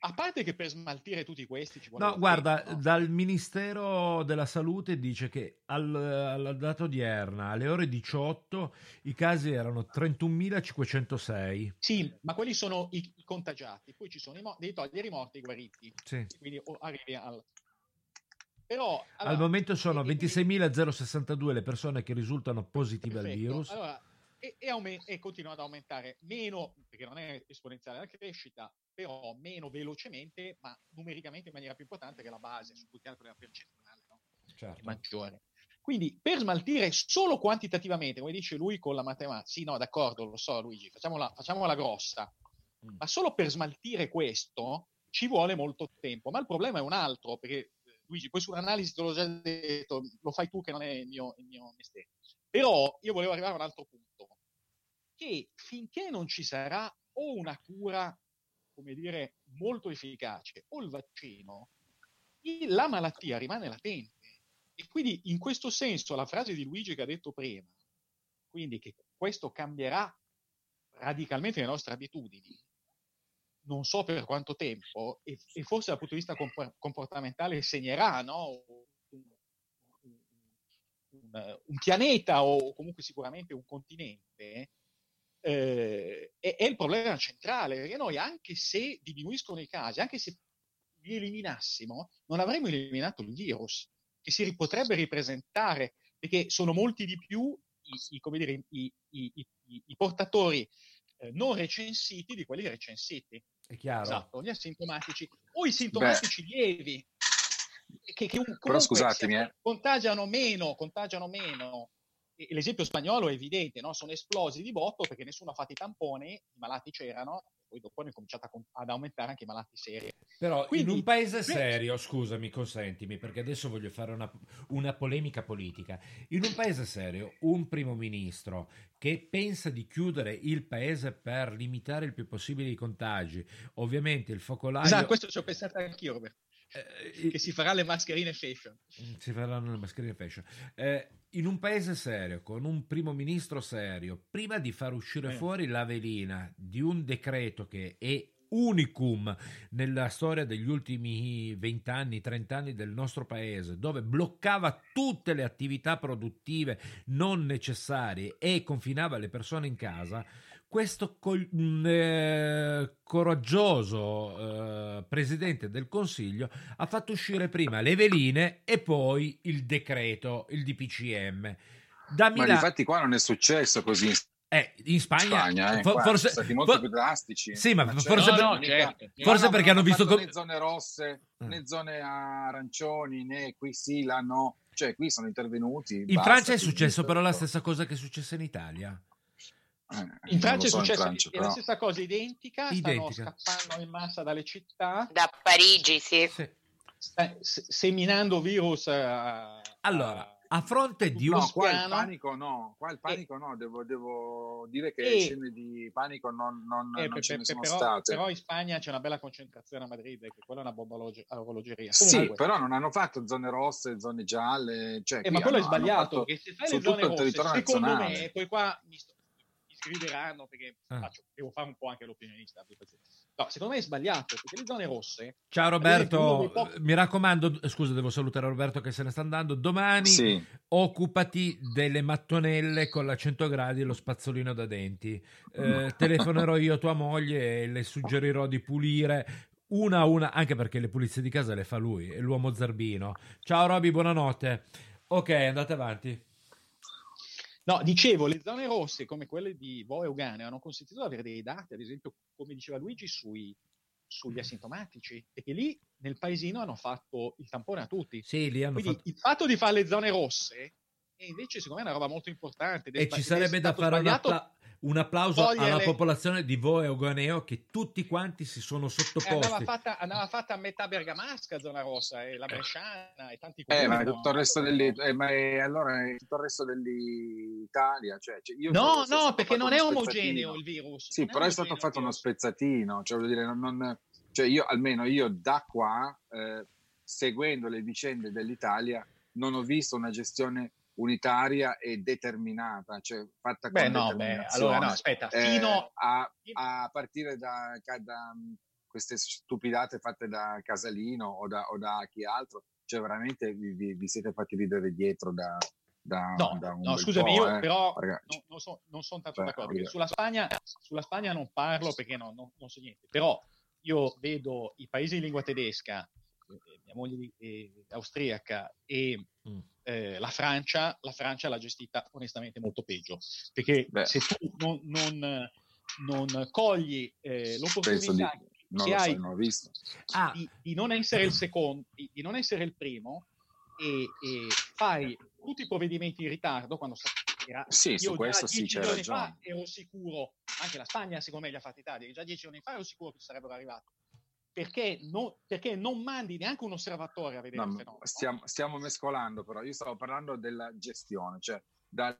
A parte che per smaltire tutti questi ci vuole No, guarda, tempo, no? dal Ministero della Salute dice che al, alla data odierna, alle ore 18, i casi erano 31.506. Sì, ma quelli sono i, i contagiati, poi ci sono i mo- devi togliere i morti e i guariti. Sì. Quindi arrivi al... Però... Al allora, momento sono 26.062 le persone che risultano positive al Perfetto. virus. Allora, e, e aume- e continua ad aumentare meno, perché non è esponenziale la crescita, però meno velocemente, ma numericamente in maniera più importante che la base su cui calcola la percentuale, no? Certo. è maggiore. Quindi per smaltire solo quantitativamente, come dice lui con la matematica, sì, no, d'accordo, lo so Luigi, facciamola, facciamola grossa, Mm. ma solo per smaltire questo ci vuole molto tempo. Ma il problema è un altro, perché eh, Luigi, poi sull'analisi te l'ho già detto, lo fai tu che non è il mio, il mio mestiere. Però io volevo arrivare a un altro punto, che finché non ci sarà o una cura, come dire, molto efficace, o il vaccino, la malattia rimane latente. E quindi in questo senso la frase di Luigi che ha detto prima, quindi che questo cambierà radicalmente le nostre abitudini, non so per quanto tempo, e, e forse dal punto di vista compor- comportamentale segnerà no? Un, un- pianeta o comunque sicuramente un continente, eh, è, è il problema centrale, perché noi anche se diminuiscono i casi, anche se li eliminassimo, non avremmo eliminato il virus, che si potrebbe ripresentare, perché sono molti di più i, i- come dire, i, i- i- i- i portatori eh, non recensiti di quelli recensiti. È chiaro. Esatto, gli asintomatici o i sintomatici lievi, che, che un- comunque scusatemi, eh. contagiano meno, contagiano meno. E- l'esempio spagnolo è evidente, no? sono esplosi di botto perché nessuno ha fatto i tamponi, i malati c'erano, poi dopo hanno cominciato ad aumentare anche i malati seri. Però Quindi- in un paese serio, scusami, consentimi, perché adesso voglio fare una, una polemica politica. In un paese serio, un primo ministro che pensa di chiudere il paese per limitare il più possibile i contagi, ovviamente il focolaio... Esatto, questo ci ho pensato anch'io, Roberto. Eh, che si farà le mascherine fashion. si faranno le mascherine fashion. Eh, in un paese serio, con un primo ministro serio, prima di far uscire Eh. fuori la velina di un decreto che è unicum nella storia degli ultimi 20 anni, 30 anni del nostro paese, dove bloccava tutte le attività produttive non necessarie e confinava le persone in casa, questo col- mh, eh, coraggioso eh, presidente del Consiglio ha fatto uscire prima le veline e poi il decreto, il DPCM. Da Ma Milano, infatti qua non è successo così. eh, in Spagna, eh, fo- qua forse, sono stati molto for- più drastici. Sì, ma certo, forse, per- no, no, certo. forse no, perché hanno visto come... né zone rosse Eh. né zone arancioni né qui sì là no cioè qui sono intervenuti In basta, Francia è successo però la stessa cosa che è successo in Italia. Eh, In Francia è so in successo Francia, è la però. stessa cosa identica, Identica. stanno scappando in massa dalle città, Da Parigi, sì. sta- se- seminando virus. a- Allora, a fronte di un... No, qua il panico no, qua il panico no, devo, devo dire che E- scene di panico non, non, Eh, non pe- ce ne sono però, state. però in Spagna c'è una bella concentrazione a Madrid, che quella è una bomba orologeria. Sì, Comunque, però non hanno fatto zone rosse, zone gialle, cioè eh, ma quello è sbagliato, fatto perché se fai su le zone tutto il rosse, territorio secondo nazionale. me, poi qua mi, sto- scriveranno perché Ah. faccio- devo fare un po' anche l'opinionista. No, secondo me è sbagliato, perché le zone rosse... Ciao Roberto, pochi- mi raccomando, scusa, devo salutare Roberto che se ne sta andando. Domani Sì. occupati delle mattonelle con la 100 gradi e lo spazzolino da denti. Eh, telefonerò io a tua moglie e le suggerirò di pulire una a una, anche perché le pulizie di casa le fa lui, è l'uomo zerbino. Ciao Roby, buonanotte. Ok, andate avanti. No, dicevo, le zone rosse come quelle di Vo e Ugane hanno consentito di avere dei dati, ad esempio, come diceva Luigi, sui, sugli asintomatici, e che lì nel paesino hanno fatto il tampone a tutti. Sì, Quindi fatto... il fatto di fare le zone rosse è invece secondo me una roba molto importante. è E ci è sarebbe da fare un, sbagliato appla- un applauso togliere- alla popolazione di Vo e Euganeo che tutti quanti si sono Eh, sottoposti. andava, fatta, andava fatta a metà bergamasca zona rossa e la bresciana e tanti Eh, comuni ma no? tutto il resto dell'I- eh, ma è- allora è tutto il resto dell'Italia, cioè, cioè, No, no, perché non è omogeneo il virus. Sì, non però è stato fatto uno spezzatino, cioè, voglio dire, non, non- cioè io almeno io da qua, eh, seguendo le vicende dell'Italia, non ho visto una gestione unitaria e determinata, cioè fatta Beh, con no, beh, allora no, aspetta, Eh, fino a, a partire da, da, mm, queste stupidate fatte da Casalino o da, o da chi altro, cioè veramente vi, vi- vi siete fatti ridere dietro da, da, No, da un no, scusami, po', io eh, però ragazzi. non, non so- non sono tanto Cioè, d'accordo. Sulla Spagna, sulla Spagna non parlo perché no, no- non so niente, però io vedo i paesi in lingua tedesca, eh, mia moglie di- eh, austriaca e Mm. Eh, la Francia, la Francia l'ha gestita onestamente molto peggio, perché Beh. se tu non, non- non cogli eh, Penso di, l'opportunità non che so, hai visto. Ah, di, di non essere il secondo, di, di non essere il primo e, e fai tutti i provvedimenti in ritardo quando sa- era, Sì, su io questo già sì, dieci c'hai giorni fa ragione. ero sicuro, anche la Spagna secondo me li ha fatti tardi, già dieci giorni fa ero sicuro che sarebbero arrivati. Perché, no- perché non mandi neanche un osservatore a vedere No, il fenomeno? stiamo, stiamo mescolando, però io stavo parlando della gestione, cioè dal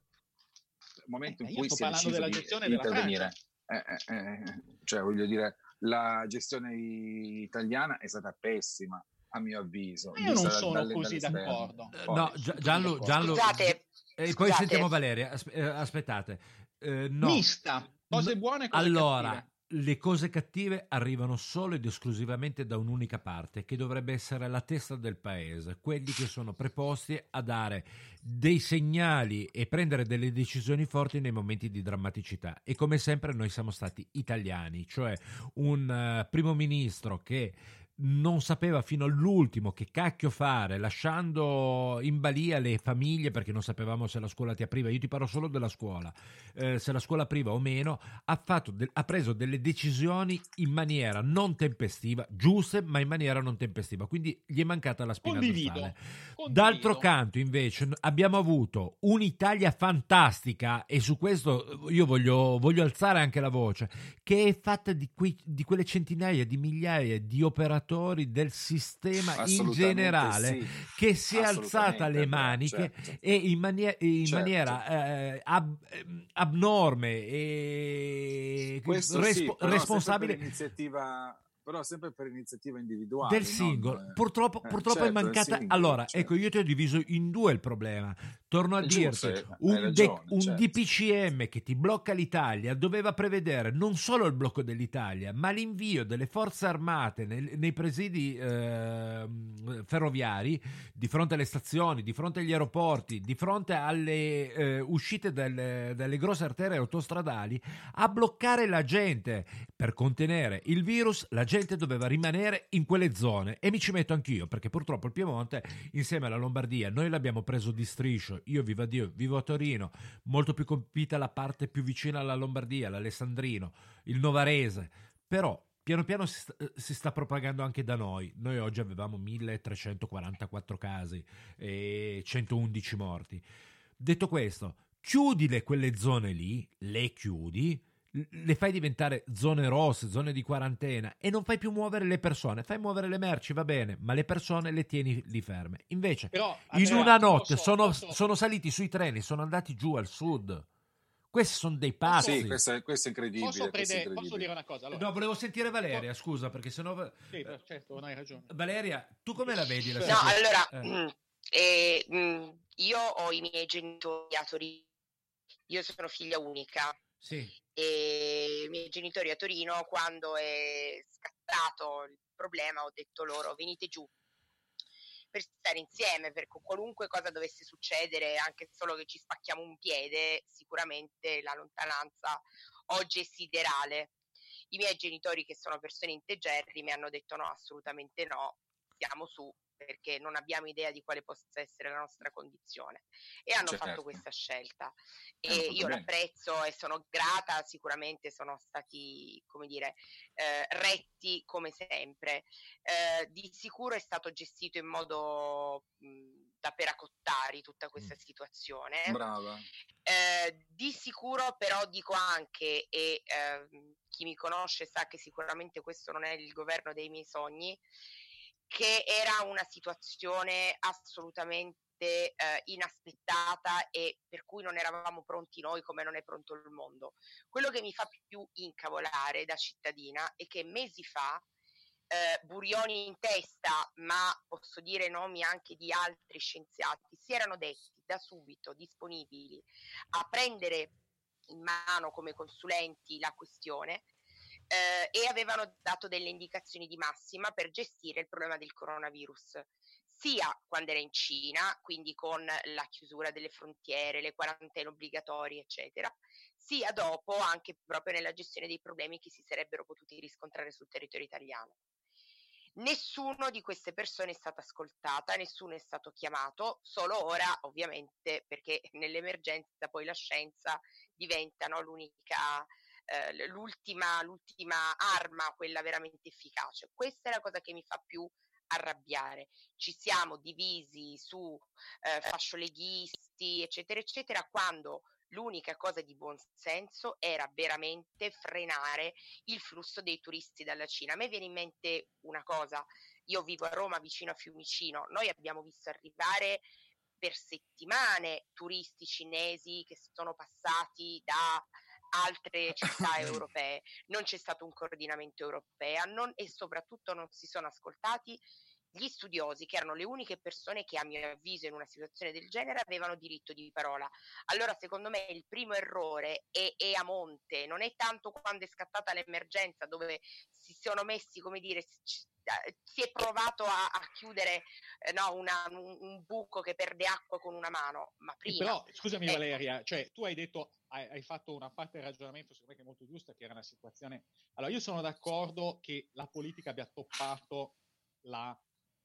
momento Eh, in cui si è parlando deciso della di, gestione di della intervenire. Eh, eh, eh, cioè, voglio dire, la gestione italiana è stata pessima, a mio avviso. Ma io non sono dalle- così dall'esterno. d'accordo. Poi- no, Gia- Gianlu, Gianlu- Scusate, e poi scusate. sentiamo Valeria. Asp- eh, aspettate, Eh, no. Mista, cose buone e cose allora, cattive. Le cose cattive arrivano solo ed esclusivamente da un'unica parte, che dovrebbe essere la testa del paese, quelli che sono preposti a dare dei segnali e prendere delle decisioni forti nei momenti di drammaticità. E come sempre noi siamo stati italiani, cioè un eh, primo ministro che non sapeva fino all'ultimo che cacchio fare, lasciando in balia le famiglie perché non sapevamo se la scuola ti apriva. Io ti parlo solo della scuola, eh, se la scuola apriva o meno. Ha, fatto de- ha preso delle decisioni in maniera non tempestiva, giuste, ma in maniera non tempestiva. Quindi gli è mancata la spina Condivido, dorsale. condivido. D'altro canto, invece, abbiamo avuto un'Italia fantastica e su questo io voglio, voglio alzare anche la voce, che è fatta di, quei- di quelle centinaia di migliaia di operatori del sistema in generale sì. che si è alzata Assolutamente, maniche certo. e in, manie- in Certo. maniera eh, ab- ehm, abnorme e Questo respo- sì, responsabile per iniziativa, però sempre per iniziativa individuale. del singolo. non, eh, Purtroppo, eh, purtroppo certo, è mancata. singolo, allora, certo. ecco, io ti ho diviso in due il problema. Torno a dirti: giusto, hai un, ragione, de- un certo. DPCM che ti blocca l'Italia doveva prevedere non solo il blocco dell'Italia, ma l'invio delle forze armate nel- nei presidi ehm, ferroviari di fronte alle stazioni, di fronte agli aeroporti, di fronte alle eh, uscite delle, delle grosse arterie autostradali a bloccare la gente per contenere il virus. La gente doveva rimanere in quelle zone e mi ci metto anch'io perché purtroppo il Piemonte, insieme alla Lombardia, noi l'abbiamo preso di striscio. Io vivo a Dio, vivo a Torino, molto più colpita la parte più vicina alla Lombardia, l'Alessandrino, il Novarese, però. Piano piano si sta, si sta propagando anche da noi. Noi oggi avevamo 1344 casi e 111 morti. Detto questo, chiudile quelle zone lì, le chiudi, le fai diventare zone rosse, zone di quarantena e non fai più muovere le persone, fai muovere le merci, va bene, ma le persone le tieni lì ferme. Invece, Però, in una notte posso- sono, posso- sono saliti sui treni, sono andati giù al sud. Questi sono dei pazzi. Sì, questo è, questo è incredibile. Posso, questo è prendere- posso incredibile. dire una cosa? Allora, No, volevo sentire Valeria, scusa, perché sennò... sì, certo, non hai ragione. Valeria, tu come la vedi? La No, situazione? allora, Eh. eh, mm, io ho i miei genitori a Torino, io sono figlia unica Sì. E i miei genitori a Torino quando è scattato il problema ho detto loro venite giù per stare insieme, per qualunque cosa dovesse succedere, anche solo che ci spacchiamo un piede, sicuramente la lontananza oggi è siderale. I miei genitori, che sono persone integerri, mi hanno detto no, assolutamente no, stiamo su perché non abbiamo idea di quale possa essere la nostra condizione e hanno Certo. fatto questa scelta Eh, e io bene. l'apprezzo e sono grata, sicuramente sono stati, come dire, eh, retti come sempre. Eh, di sicuro è stato gestito in modo mh, da peracottari tutta questa situazione. Brava. Eh, di sicuro però dico anche, e ehm, chi mi conosce sa che sicuramente questo non è il governo dei miei sogni, che era una situazione assolutamente eh, inaspettata e per cui non eravamo pronti noi come non è pronto il mondo. Quello che mi fa più incavolare da cittadina è che mesi fa eh, Burioni in testa, ma posso dire nomi anche di altri scienziati, si erano detti da subito disponibili a prendere in mano come consulenti la questione eh, e avevano dato delle indicazioni di massima per gestire il problema del coronavirus, sia quando era in Cina, quindi con la chiusura delle frontiere, le quarantene obbligatorie, eccetera, sia dopo anche proprio nella gestione dei problemi che si sarebbero potuti riscontrare sul territorio italiano. Nessuno di queste persone è stato ascoltata, nessuno è stato chiamato, solo ora ovviamente perché nell'emergenza poi la scienza diventa no, l'unica, eh, l'ultima, l'ultima arma, quella veramente efficace. Questa è la cosa che mi fa più arrabbiare. Ci siamo divisi su eh, fascioleghisti, eccetera, eccetera, quando l'unica cosa di buon senso era veramente frenare il flusso dei turisti dalla Cina. A me viene in mente una cosa, io vivo a Roma vicino a Fiumicino, noi abbiamo visto arrivare per settimane turisti cinesi che sono passati da altre città europee, non c'è stato un coordinamento europeo non, e soprattutto non si sono ascoltati gli studiosi, che erano le uniche persone che a mio avviso in una situazione del genere avevano diritto di parola. Allora, secondo me, il primo errore è, è a monte, non è tanto quando è scattata l'emergenza dove si sono messi, come dire, si, è provato a, a chiudere eh, no, una, un, un, buco che perde acqua con una mano, ma prima... Però, scusami ecco. Valeria, cioè tu hai detto, hai, hai, fatto una parte del ragionamento, secondo me che è molto giusta, che era una situazione... Allora, io sono d'accordo che la politica abbia toppato la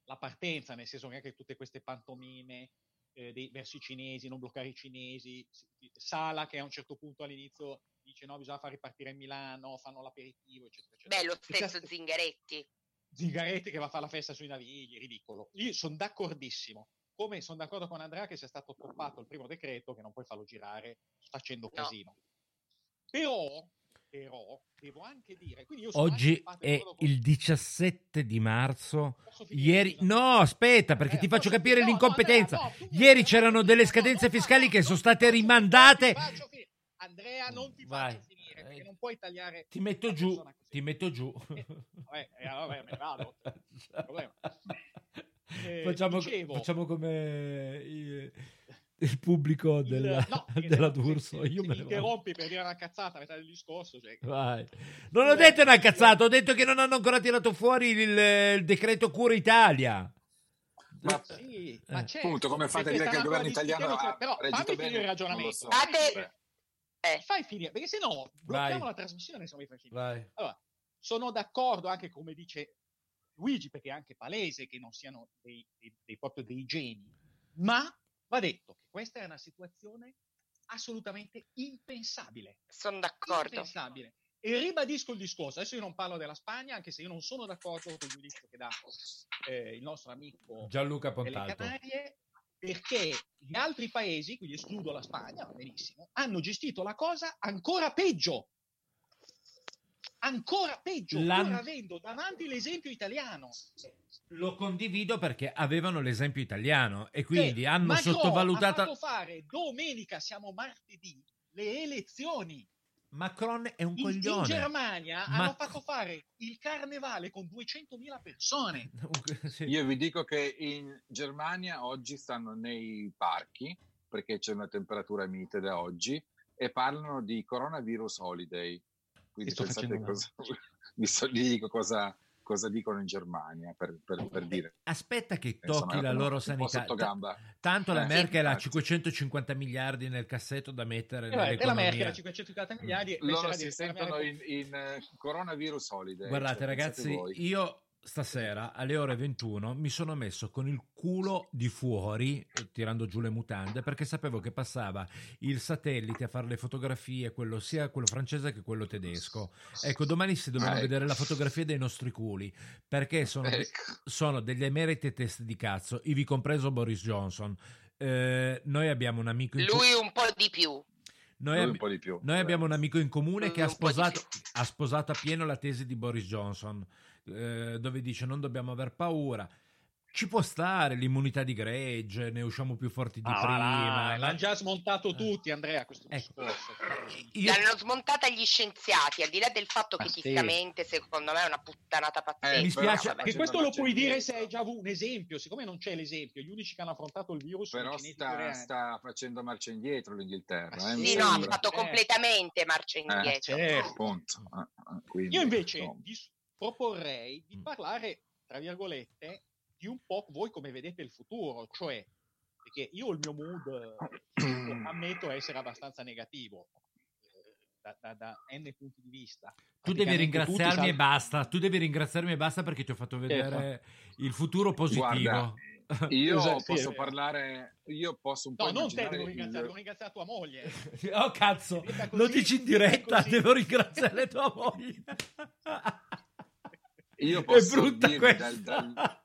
la partenza, nel senso che anche tutte queste pantomime eh, dei, verso i cinesi, non bloccare i cinesi, Sala che a un certo punto all'inizio dice no, bisogna far ripartire Milano, fanno l'aperitivo, eccetera, eccetera. Beh, lo stesso c'è, Zingaretti. Zingaretti che va a fare la festa sui navigli, ridicolo. Io sono d'accordissimo. Come sono d'accordo con Andrea che sia stato toppato il primo decreto, che non puoi farlo girare facendo no. casino. Però però devo anche dire oggi è il 17 di marzo ieri no aspetta perché eh, ti faccio capire no, l'incompetenza no, no, ieri c'erano delle scadenze fiscali che sono state rimandate Andrea non ti Vai. faccio finire perché non puoi tagliare Ti metto giù, ti metto giù. Vabbè, eh, vabbè, me vado. Problema. Eh, facciamo, dicevo, facciamo come il, il pubblico il- della, no, della D'Urso. se- Io se me interrompi per dire una cazzata a metà del discorso, cioè, Vai. Non ho detto una cazzata, ho detto che non hanno ancora tirato fuori il, il decreto Cura Italia. Ma sì, Eh. ma certo, Appunto, come fate a dire che il governo italiano ha però fammi bene? finire il ragionamento. so. finire. Fai finire, perché se no blocchiamo la trasmissione se non mi fai finire. Vai. Allora, sono d'accordo anche come dice Luigi, perché è anche palese che non siano dei, dei- dei- proprio dei geni, ma va detto che questa è una situazione assolutamente impensabile. Sono d'accordo. Impensabile. E ribadisco il discorso, adesso io non parlo della Spagna, anche se io non sono d'accordo con il giudizio che dà eh, il nostro amico Gianluca delle Pontalto. Canarie, perché gli altri paesi, quindi escludo la Spagna, va benissimo, hanno gestito la cosa ancora peggio. Ancora peggio, L'han- pur avendo davanti l'esempio italiano. Lo condivido perché avevano l'esempio italiano e quindi Che hanno Macron sottovalutato. ha fatto fare domenica, siamo martedì, le elezioni. Macron è un In, in coglione. Germania Ma- hanno fatto fare il carnevale con 200.000 persone. Io vi dico che in Germania oggi stanno nei parchi perché c'è una temperatura mite da oggi e parlano di coronavirus holiday. Quindi sto pensate facendo cosa, vi so- vi dico cosa, cosa dicono in Germania per, per- per dire. Aspetta che Insomma, tocchi la loro sanità. gamba. Tanto la Eh, Merkel ha infatti. 550 miliardi nel cassetto da mettere E vabbè, e la Merkel ha 550 miliardi e Loro si sentono in, in, eh, coronavirus holiday. Guardate cioè, ragazzi, io stasera alle ore 21 mi sono messo con il culo di fuori, tirando giù le mutande, perché sapevo che passava il satellite a fare le fotografie, quello sia quello francese che quello tedesco. Ecco, domani si dovranno Ah, ecco. vedere la fotografia dei nostri culi, perché sono, de- Ecco. sono degli emeriti test di cazzo, ivi compreso Boris Johnson. Eh, noi abbiamo un amico in Lui un po' di più. noi, abbi- un po' di più. noi abbiamo un amico in comune Lui che ha sposato, ha sposato a pieno la tesi di Boris Johnson, eh, dove dice non dobbiamo aver paura. Ci può stare l'immunità di gregge, ne usciamo più forti di Ah, prima. l'hanno già smontato tutti, Andrea, questo Ecco. discorso. Io- L'hanno smontata gli scienziati, al di là del fatto che Ah, sì. fisicamente secondo me è una puttanata pazzesca. Eh, Mi spiace- Che questo lo puoi dire se hai già avuto un esempio, siccome non c'è l'esempio, gli unici che hanno affrontato il virus Però sta, sta facendo marcia indietro l'Inghilterra. Ma eh, Sì, no, ha sembra. fatto Eh. completamente marcia Eh, indietro. certo. Eh, eh, quindi, Io invece s- proporrei Mm. di parlare, tra virgolette, di un po' voi come vedete il futuro, cioè perché io il mio mood ammetto essere abbastanza negativo eh, da, da- da n punti di vista. Tu devi ringraziarmi tutti e basta. Tu devi ringraziarmi e basta perché ti ho fatto vedere il futuro positivo. Guarda, io Esatto, sì, posso vero. parlare, io posso un po' No, non te devo il- ringraziare, devo ringraziare tua moglie. Oh cazzo, così, lo dici in diretta, devo ringraziare tua moglie. Io È posso brutta dirvi questa. dal-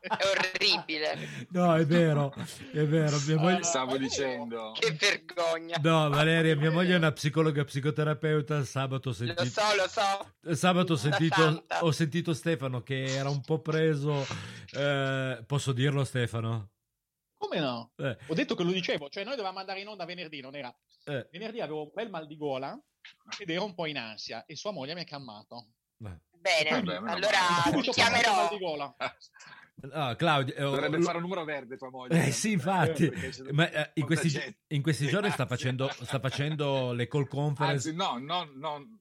È orribile. No, è vero, è vero. Mia moglie... Stavo dicendo, Che vergogna. No, Valeria, mia moglie è una psicologa psicoterapeuta. Sabato ho Lo sentito, so, lo so. sabato ho sentito, ho sentito Stefano che era un po' preso. eh, posso dirlo, Stefano? Come no? Eh, Ho detto che lo dicevo, cioè noi dovevamo andare in onda venerdì, non era... eh, Venerdì avevo un bel mal di gola ed ero un po' in ansia e sua moglie mi ha calmato. eh. Bene, allora ti chiamerò. No, Claudio, eh, dovrebbe lo- fare un numero verde tua moglie. Eh sì, infatti, Eh, ma eh, in, questi, in questi giorni sta facendo, sta facendo le call conference. Anzi, no, no, no,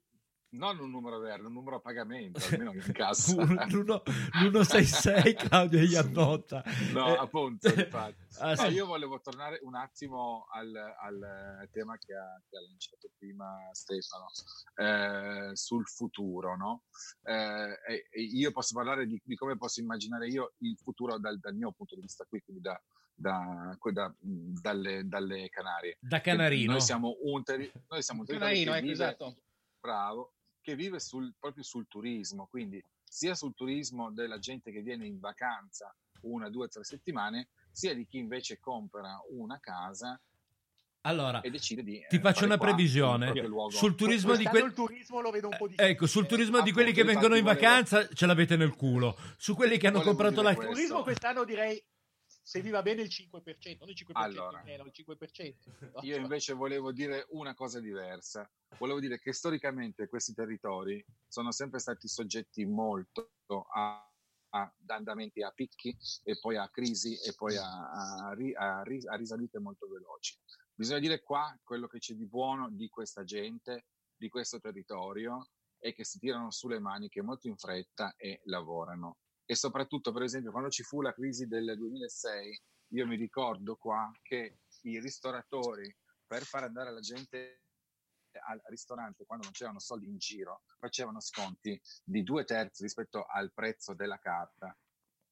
non un numero verde, un numero a pagamento, almeno in cassa. L'uno- L'166 Claudio gli annota. No, Eh, appunto, infatti. ah, No, sì. io volevo tornare un attimo al, al tema che ha, che ha lanciato prima Stefano eh, sul futuro, no? Eh, io posso parlare di, di come posso immaginare io il futuro dal, dal mio punto di vista qui, quindi da, da- da- dalle, dalle Canarie. Da Canarino. Noi siamo un, terri- noi siamo un territorio Canarino, che ecco, vive, esatto. bravo, che vive sul- proprio sul turismo, quindi sia sul turismo della gente che viene in vacanza una, due, tre settimane, sia di chi invece compra una casa Allora, e decide di ti eh, faccio una qua previsione. Sul turismo di quelli... turismo lo vedo un po' di Ecco, sul turismo di quelli che vengono in infatti volevo- vacanza ce l'avete nel culo. Su quelli che hanno Volevo comprato la... questo. Il turismo quest'anno direi se vi va bene il 5%, non il 5% Allora. meno, il 5%. No? Io invece volevo dire una cosa diversa. Volevo dire che storicamente questi territori sono sempre stati soggetti molto a, a- ad andamenti a picchi e poi a crisi e poi a, a a risalite molto veloci. Bisogna dire qua quello che c'è di buono di questa gente, di questo territorio, è che si tirano sulle maniche molto in fretta e lavorano. E soprattutto, per esempio, quando ci fu la crisi del 2006, io mi ricordo qua che i ristoratori, per far andare la gente al ristorante quando non c'erano soldi in giro, facevano sconti di due terzi rispetto al prezzo della carta.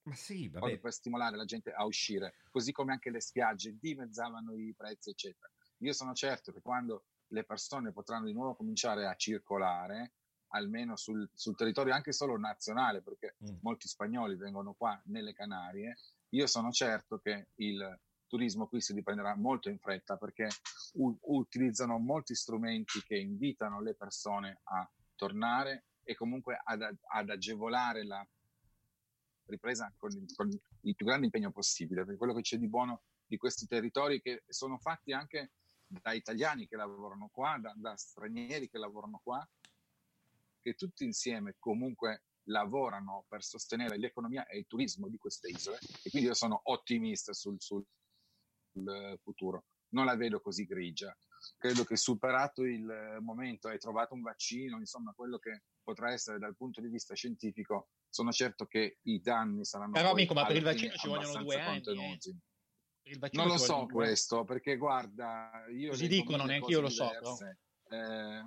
Ma sì, vabbè. per stimolare la gente a uscire, così come anche le spiagge dimezzavano i prezzi, eccetera. Io sono certo che quando le persone potranno di nuovo cominciare a circolare, almeno sul, sul territorio anche solo nazionale, perché molti spagnoli vengono qua nelle Canarie, io sono certo che il turismo qui si riprenderà molto in fretta perché u- utilizzano molti strumenti che invitano le persone a tornare e comunque ad, ad agevolare la ripresa con, con il più grande impegno possibile, perché quello che c'è di buono di questi territori che sono fatti anche da italiani che lavorano qua, da, da stranieri che lavorano qua, che tutti insieme comunque lavorano per sostenere l'economia e il turismo di queste isole e quindi io sono ottimista sul, sul- sul futuro, non la vedo così grigia. Credo che superato il momento e trovato un vaccino, insomma quello che potrà essere dal punto di vista scientifico, sono certo che i danni saranno Però, amico, ma per il vaccino ci vogliono due anni, contenuti. Il vaccino Non lo so anni. questo, perché guarda, io Così dicono, neanche io lo so, diverse. Eh,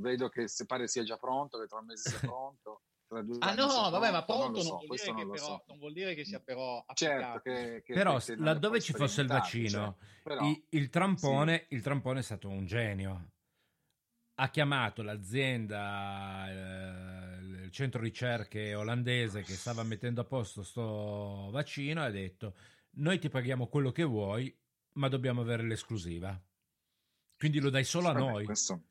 vedo che se pare sia già pronto, che tra un mese sia pronto. tra due Ah no, vabbè, ma pronto, pronto non, non lo so, vuol questo dire che non lo però, so. non vuol dire che sia però Certo applicato. che, che Però che non le laddove ci fosse il vaccino, cioè, però, i- il, trampone, il trampone è stato un genio. Ha chiamato l'azienda, eh, il centro ricerche olandese che stava mettendo a posto sto vaccino e ha detto noi ti paghiamo quello che vuoi, ma dobbiamo avere l'esclusiva. Quindi lo dai solo a Vabbè, noi. questo-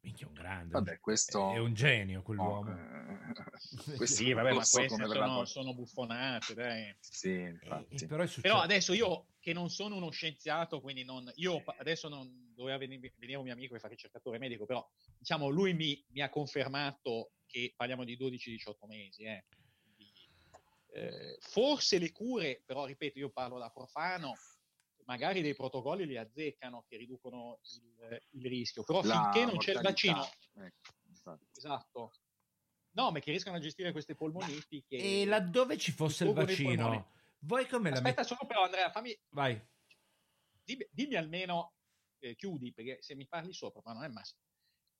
Minchia, un grande. Vabbè, questo È un genio quell'uomo. eh, questo Sì, vabbè, ma so queste sono, sono buffonate, dai. Sì, infatti. Però, è successo- Però adesso io, che non sono uno scienziato, quindi non, io adesso non doveva venire, venire un mio amico e fare ricercatore medico, però diciamo lui mi, mi ha confermato che parliamo di 12-18 mesi. eh. Quindi, eh, forse le cure, però ripeto, io parlo da profano, magari dei protocolli li azzeccano che riducono il, il rischio, però La finché non c'è il vaccino, ecco, esatto. No, ma che riescano a gestire queste polmoniti che... E laddove ci fosse il vaccino, voi come la Aspetta solo però Andrea, fammi, Vai. dimmi, dimmi almeno, eh, chiudi, perché se mi parli sopra, ma non è massimo.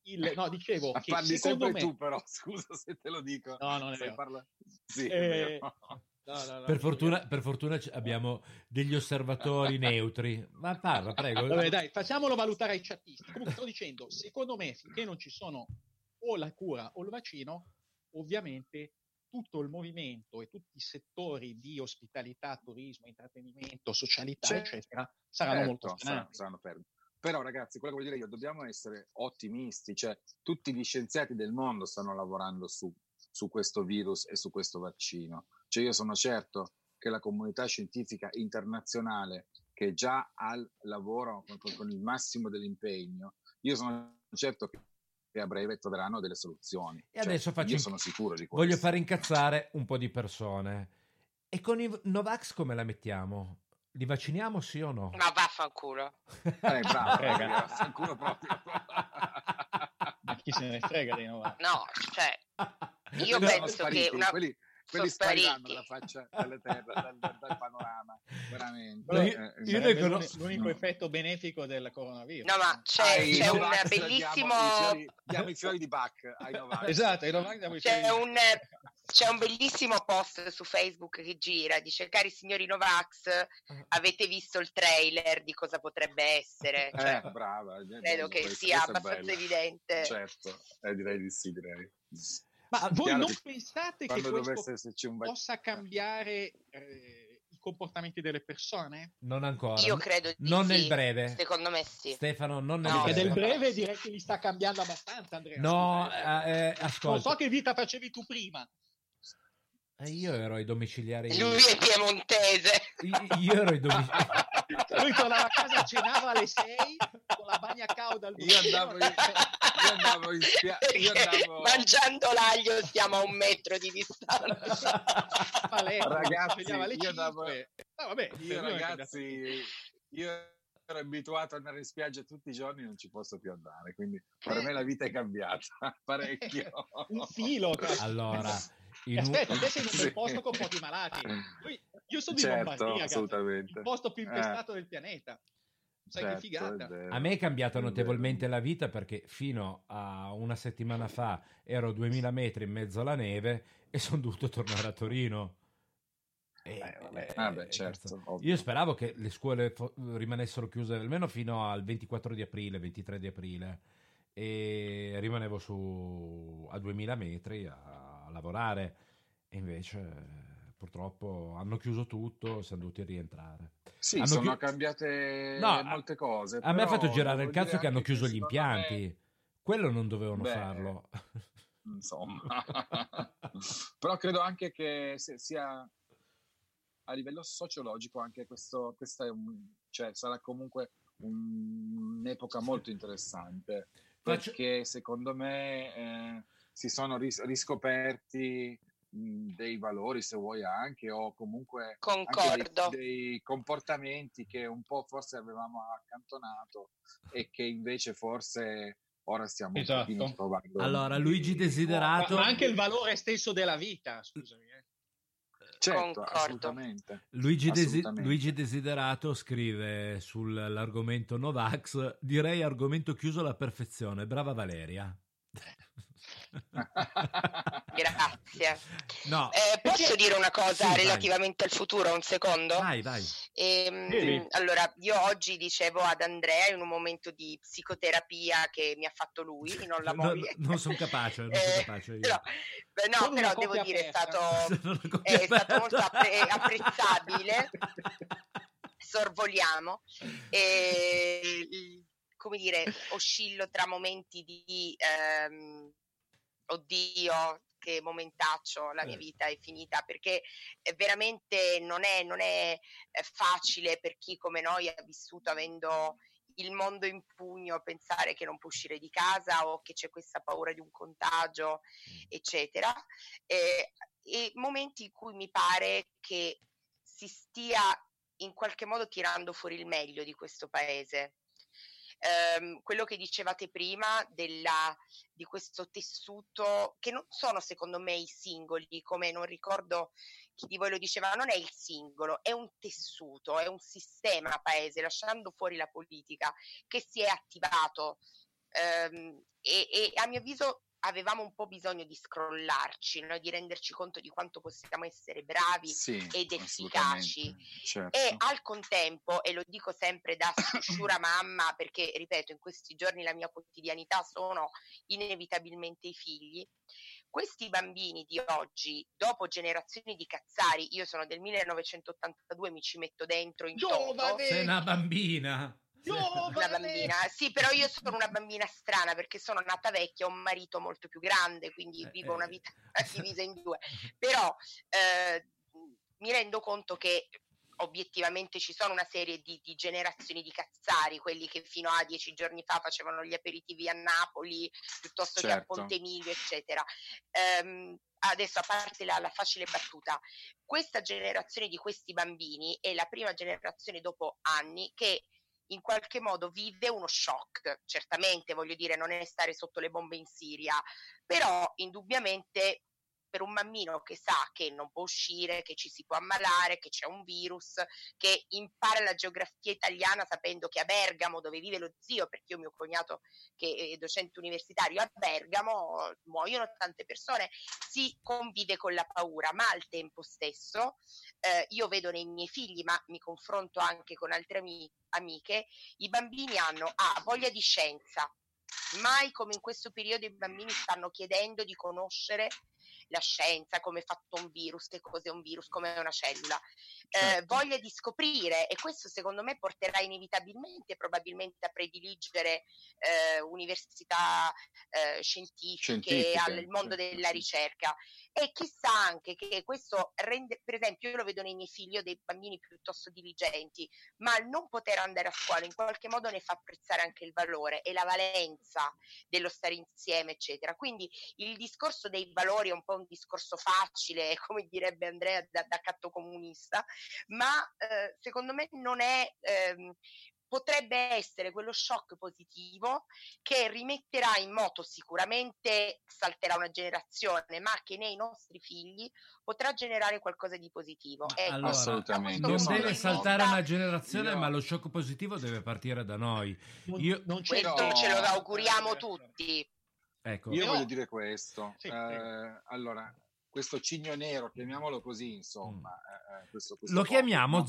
Il, no, dicevo Ma che parli secondo sempre me... tu, però scusa se te lo dico. No, non è vero. parla- Sì, è Eh, vero. No, no, no, Per no, fortuna, per fortuna c- abbiamo degli osservatori neutri. Ma parla, prego. Vabbè, dai, facciamolo valutare ai chattisti. Comunque sto dicendo, secondo me, finché non ci sono o la cura o il vaccino, ovviamente tutto il movimento e tutti i settori di ospitalità, turismo, intrattenimento, socialità, Certo, eccetera, saranno molto saranno, sfrenati. saranno fermi. Però ragazzi, quello che voglio dire io, dobbiamo essere ottimisti, cioè tutti gli scienziati del mondo stanno lavorando su, su questo virus e su questo vaccino. Cioè io sono certo che la comunità scientifica internazionale che già al lavoro con, con- con il massimo dell'impegno, io sono certo che, a breve troveranno delle soluzioni. E Cioè, adesso faccio io sono sicuro di questo. Voglio far incazzare un po' di persone. E con i Novax come la mettiamo? Li vacciniamo sì o no? Ma vaffanculo. Eh, bravo, Frega. vaffanculo proprio. Ma chi se ne frega dei Novax? No, cioè, io sono penso che una... quelli, quelli spariranno spariti. dalla faccia dalla terra, dal, dal- panorama, veramente. Però io- Eh, io ne conosco- l'unico effetto benefico del coronavirus. No, ma c'è, ai c'è un Novax bellissimo... Diamo i, fiori, diamo i fiori di Bach ai Novax. Esatto, ai Novax diamo i C'è fiori- un, c'è un bellissimo post su Facebook che gira, dice cari signori Novax, avete visto il trailer di cosa potrebbe essere? Cioè, Eh, brava. credo bello che questo, sia questo abbastanza evidente. Certo, eh, direi di sì, direi. Ma voi non che pensate che questo possa cambiare eh, i comportamenti delle persone? Non ancora. Io credo di Non sì. nel breve. Secondo me sì. Stefano, non nel No, breve. del breve direi che li sta cambiando abbastanza, Andrea. No, eh. eh, eh, non ascolta. so che vita facevi tu prima. Eh, io ero ai domiciliari. Lui è piemontese. Io ero ai domiciliari. Lui tornava a casa, cenava alle 6 con la bagna cauda al Io andavo in, io andavo in. Io andavo... Mangiando l'aglio stiamo a un metro di distanza. Palermo, Ragazzi, io andavo- 5. Ah, vabbè, Io ragazzi, io ero abituato ad andare in spiaggia tutti i giorni, non ci posso più andare, quindi per me la vita è cambiata parecchio. un filo. Allora, in un- Aspetta, te sei in un bel posto con pochi malati. Io sono di Certo, Lombardia, il posto più Eh. infestato del pianeta. Sai Certo, che figata. A me è cambiata notevolmente la vita perché fino a una settimana fa ero a 2000 metri in mezzo alla neve e sono dovuto tornare a Torino. E- eh, Ah, beh, cazzo. certo, ovvio. Io speravo che le scuole fo- rimanessero chiuse almeno fino al 24 di aprile, 23 di aprile e rimanevo su a 2000 metri a, a lavorare e invece eh, purtroppo hanno chiuso tutto, siamo dovuti rientrare. Sì, Hanno sono chiu- cambiate No, molte cose. A me ha fatto girare il cazzo che hanno chiuso gli secondo me- impianti. Quello non dovevano Beh, farlo. insomma. Però credo anche che sia a livello sociologico anche questo, questa è un, cioè, sarà comunque un- un'epoca molto interessante perché secondo me eh, si sono ris- riscoperti dei valori se vuoi anche o comunque dei, dei comportamenti che un po' forse avevamo accantonato e che invece forse ora stiamo Esatto. trovando Allora, Luigi Desiderato. Ma, ma anche il valore stesso della vita, scusami. eh. Certo, assolutamente. Luigi, Desi- Assolutamente. Luigi Desiderato scrive sull'argomento Novax, direi argomento chiuso alla perfezione. Brava Valeria. Grazie. No, Eh, posso dire una cosa Sì, vai. relativamente al futuro, un secondo? vai, vai. Ehm, Sì. allora, io oggi dicevo ad Andrea in un momento di psicoterapia che mi ha fatto lui, non la No, moglie. non sono capace, non Eh, sono capace io. No, no, però devo dire è stato, è stato molto appre- apprezzabile. Sorvoliamo. E, come dire, oscillo tra momenti di ehm, oddio, che momentaccio, la mia Eh. vita è finita, perché veramente non è, non è eh, facile per chi come noi ha vissuto avendo il mondo in pugno, pensare che non può uscire di casa o che c'è questa paura di un contagio, eccetera. Eh, e momenti in cui mi pare che si stia in qualche modo tirando fuori il meglio di questo paese. Ehm, quello che dicevate prima della, di questo tessuto, che non sono secondo me i singoli, come non ricordo chi di voi lo diceva, non è il singolo, è un tessuto, è un sistema paese, lasciando fuori la politica, che si è attivato ehm, e, e a mio avviso avevamo un po' bisogno di scrollarci, no? di renderci conto di quanto possiamo essere bravi Sì, ed efficaci. assolutamente, certo. E al contempo, e lo dico sempre da sciura mamma, perché ripeto, in questi giorni la mia quotidianità sono inevitabilmente i figli, questi bambini di oggi, dopo generazioni di cazzari, io sono del 1982, mi ci metto dentro in Giovane! Sei una bambina. una bambina, sì, però io sono una bambina strana perché sono nata vecchia, ho un marito molto più grande, quindi vivo una vita divisa in due. Però eh, mi rendo conto che obiettivamente ci sono una serie di, di generazioni di cazzari, quelli che fino a dieci giorni fa facevano gli aperitivi a Napoli piuttosto che a Certo. Ponte Milvio, eccetera. Ehm, adesso, a parte la, la facile battuta, questa generazione di questi bambini è la prima generazione dopo anni che in qualche modo vive uno shock. Certamente, voglio dire, non è stare sotto le bombe in Siria, però indubbiamente per un bambino che sa che non può uscire, che ci si può ammalare, che c'è un virus, che impara la geografia italiana sapendo che a Bergamo, dove vive lo zio, perché io mio cognato che è docente universitario a Bergamo, muoiono tante persone, si convive con la paura, ma al tempo stesso eh, io vedo nei miei figli, ma mi confronto anche con altre ami- amiche, i bambini hanno ah, voglia di scienza. Mai come in questo periodo i bambini stanno chiedendo di conoscere la scienza, come è fatto un virus, che cos'è un virus, come è una cellula, eh, Certo. voglia di scoprire e questo secondo me porterà inevitabilmente probabilmente a prediligere eh, università eh, scientifiche, Scientifiche, al mondo della ricerca E chissà anche che questo rende, per esempio, io lo vedo nei miei figli, ho dei bambini piuttosto diligenti, ma il non poter andare a scuola in qualche modo ne fa apprezzare anche il valore e la valenza dello stare insieme, eccetera. Quindi il discorso dei valori è un po' un discorso facile, come direbbe Andrea da, da catto comunista, ma eh, secondo me non è ehm, potrebbe essere quello shock positivo che rimetterà in moto sicuramente salterà una generazione, ma che nei nostri figli potrà generare qualcosa di positivo. Ecco, Allora, Assolutamente. non deve saltare una generazione, Io- ma lo shock positivo deve partire da noi. Io, Questo Però- ce lo auguriamo tutti. ecco, Io Però- voglio dire questo. Sì, eh, prego. allora, questo cigno nero, chiamiamolo così, insomma. Eh, questo- questo lo chiamiamo no?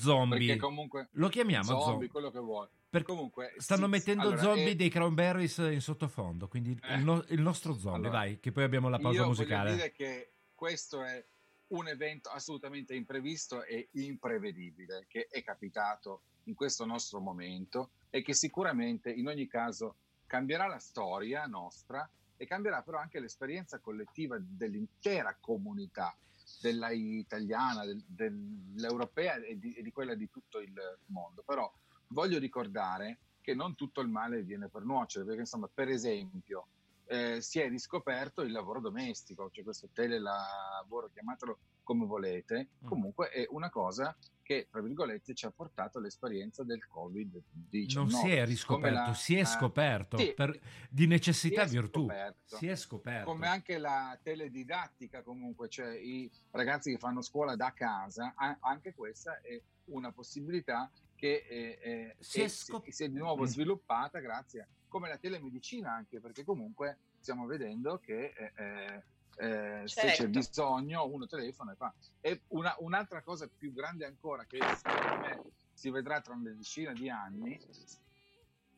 comunque Lo chiamiamo zombie, zombie. quello che vuoi. Per- Comunque, Stanno sì, mettendo allora, zombie eh, dei cranberries in sottofondo, quindi Eh. il, no- il nostro zombie, Allora, vai, che poi abbiamo la pausa io musicale. voglio dire che questo è un evento assolutamente imprevisto e imprevedibile che è capitato in questo nostro momento e che sicuramente in ogni caso cambierà la storia nostra e cambierà però anche l'esperienza collettiva dell'intera comunità della italiana, del- dell'europea e di, e di quella di tutto il mondo. Però voglio ricordare che non tutto il male viene per nuocere, perché insomma, per esempio, eh, si è riscoperto il lavoro domestico, cioè questo telelavoro, chiamatelo come volete, Mm. comunque è una cosa che, tra virgolette, ci ha portato all'esperienza del Covid-19. Non si è riscoperto, la- si è eh, scoperto sì, per- di necessità si è virtù. scoperto. Si è scoperto. come anche la teledidattica comunque, cioè i ragazzi che fanno scuola da casa, anche questa è una possibilità che eh, eh, Si è è- scop- si è di nuovo Mm. sviluppata grazie come la telemedicina anche perché comunque stiamo vedendo che eh, eh, eh, se c'è Certo. bisogno uno telefona e fa. E una- un'altra cosa più grande ancora che secondo me si vedrà tra una decina di anni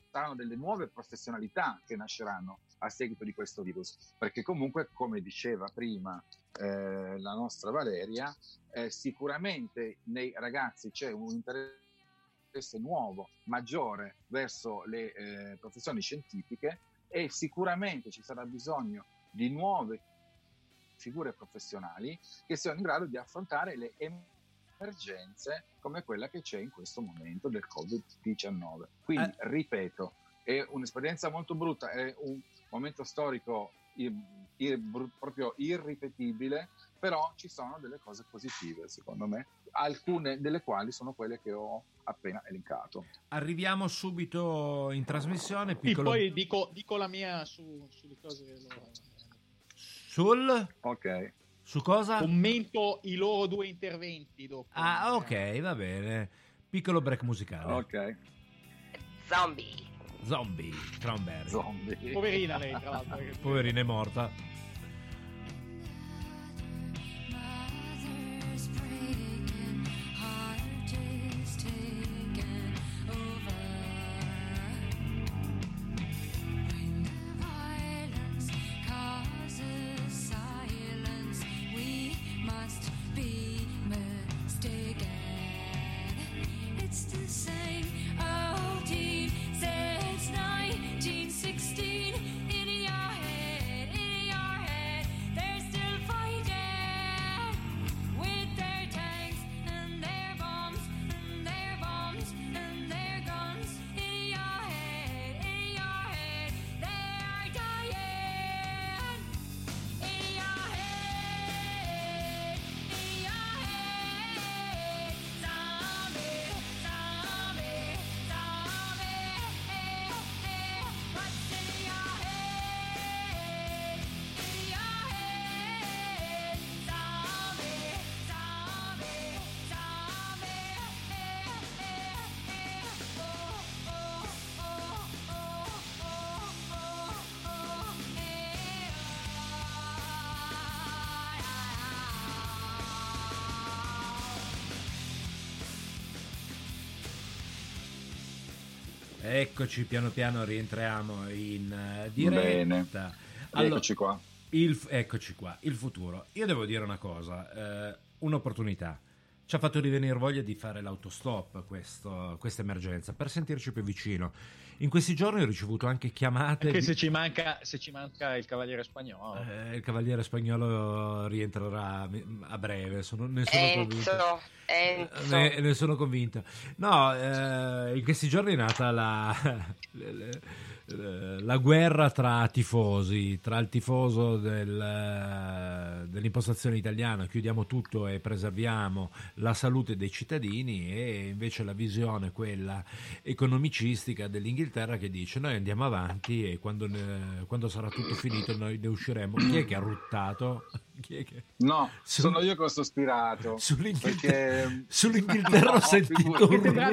saranno delle nuove professionalità che nasceranno a seguito di questo virus, perché comunque, come diceva prima eh, la nostra Valeria, eh, sicuramente nei ragazzi c'è un interesse nuovo, maggiore verso le eh, professioni scientifiche e sicuramente ci sarà bisogno di nuove figure professionali che siano in grado di affrontare le emergenze come quella che c'è in questo momento del Covid-19. Quindi, Eh. ripeto, è un'esperienza molto brutta, è un momento storico ir- ir- proprio irripetibile, però ci sono delle cose positive, secondo me, alcune delle quali sono quelle che ho appena elencato. Arriviamo subito in trasmissione. Piccolo... poi dico, dico la mia su, sulle cose che loro... Sul? Ok. Su cosa? Commento i loro due interventi dopo. Ah, ok, va bene. Piccolo break musicale. Ok. Zombie. Zombie, Cranberry. Zombie. Poverina lei, tra l'altro. Poverina è morta. Eccoci, piano piano rientriamo in eh, Bene. diretta. Eccoci qua. il- eccoci qua, il futuro. Io devo dire una cosa, eh, un'opportunità. Ci ha fatto rivenire voglia di fare l'autostop questo- questa emergenza per sentirci più vicino. In questi giorni ho ricevuto anche chiamate. Anche di- se ci manca, se ci manca il cavaliere spagnolo. Eh, il cavaliere spagnolo rientrerà a breve, sono- ne sono convinto. Enzo, Enzo. Ne, ne sono convinto. No, eh, in questi giorni è nata la, le- le- la guerra tra tifosi, tra il tifoso del- dell'impostazione italiana, chiudiamo tutto e preserviamo la salute dei cittadini e invece la visione, quella economicistica dell'Inghilterra che dice noi andiamo avanti e quando, quando sarà tutto finito noi ne usciremo. Chi è che ha ruttato? Chi è che... No, Su- sono io che ho sospirato. Sull'Inghilterra, perché- sull'Inghilterra ho No, sentito figurati. un No,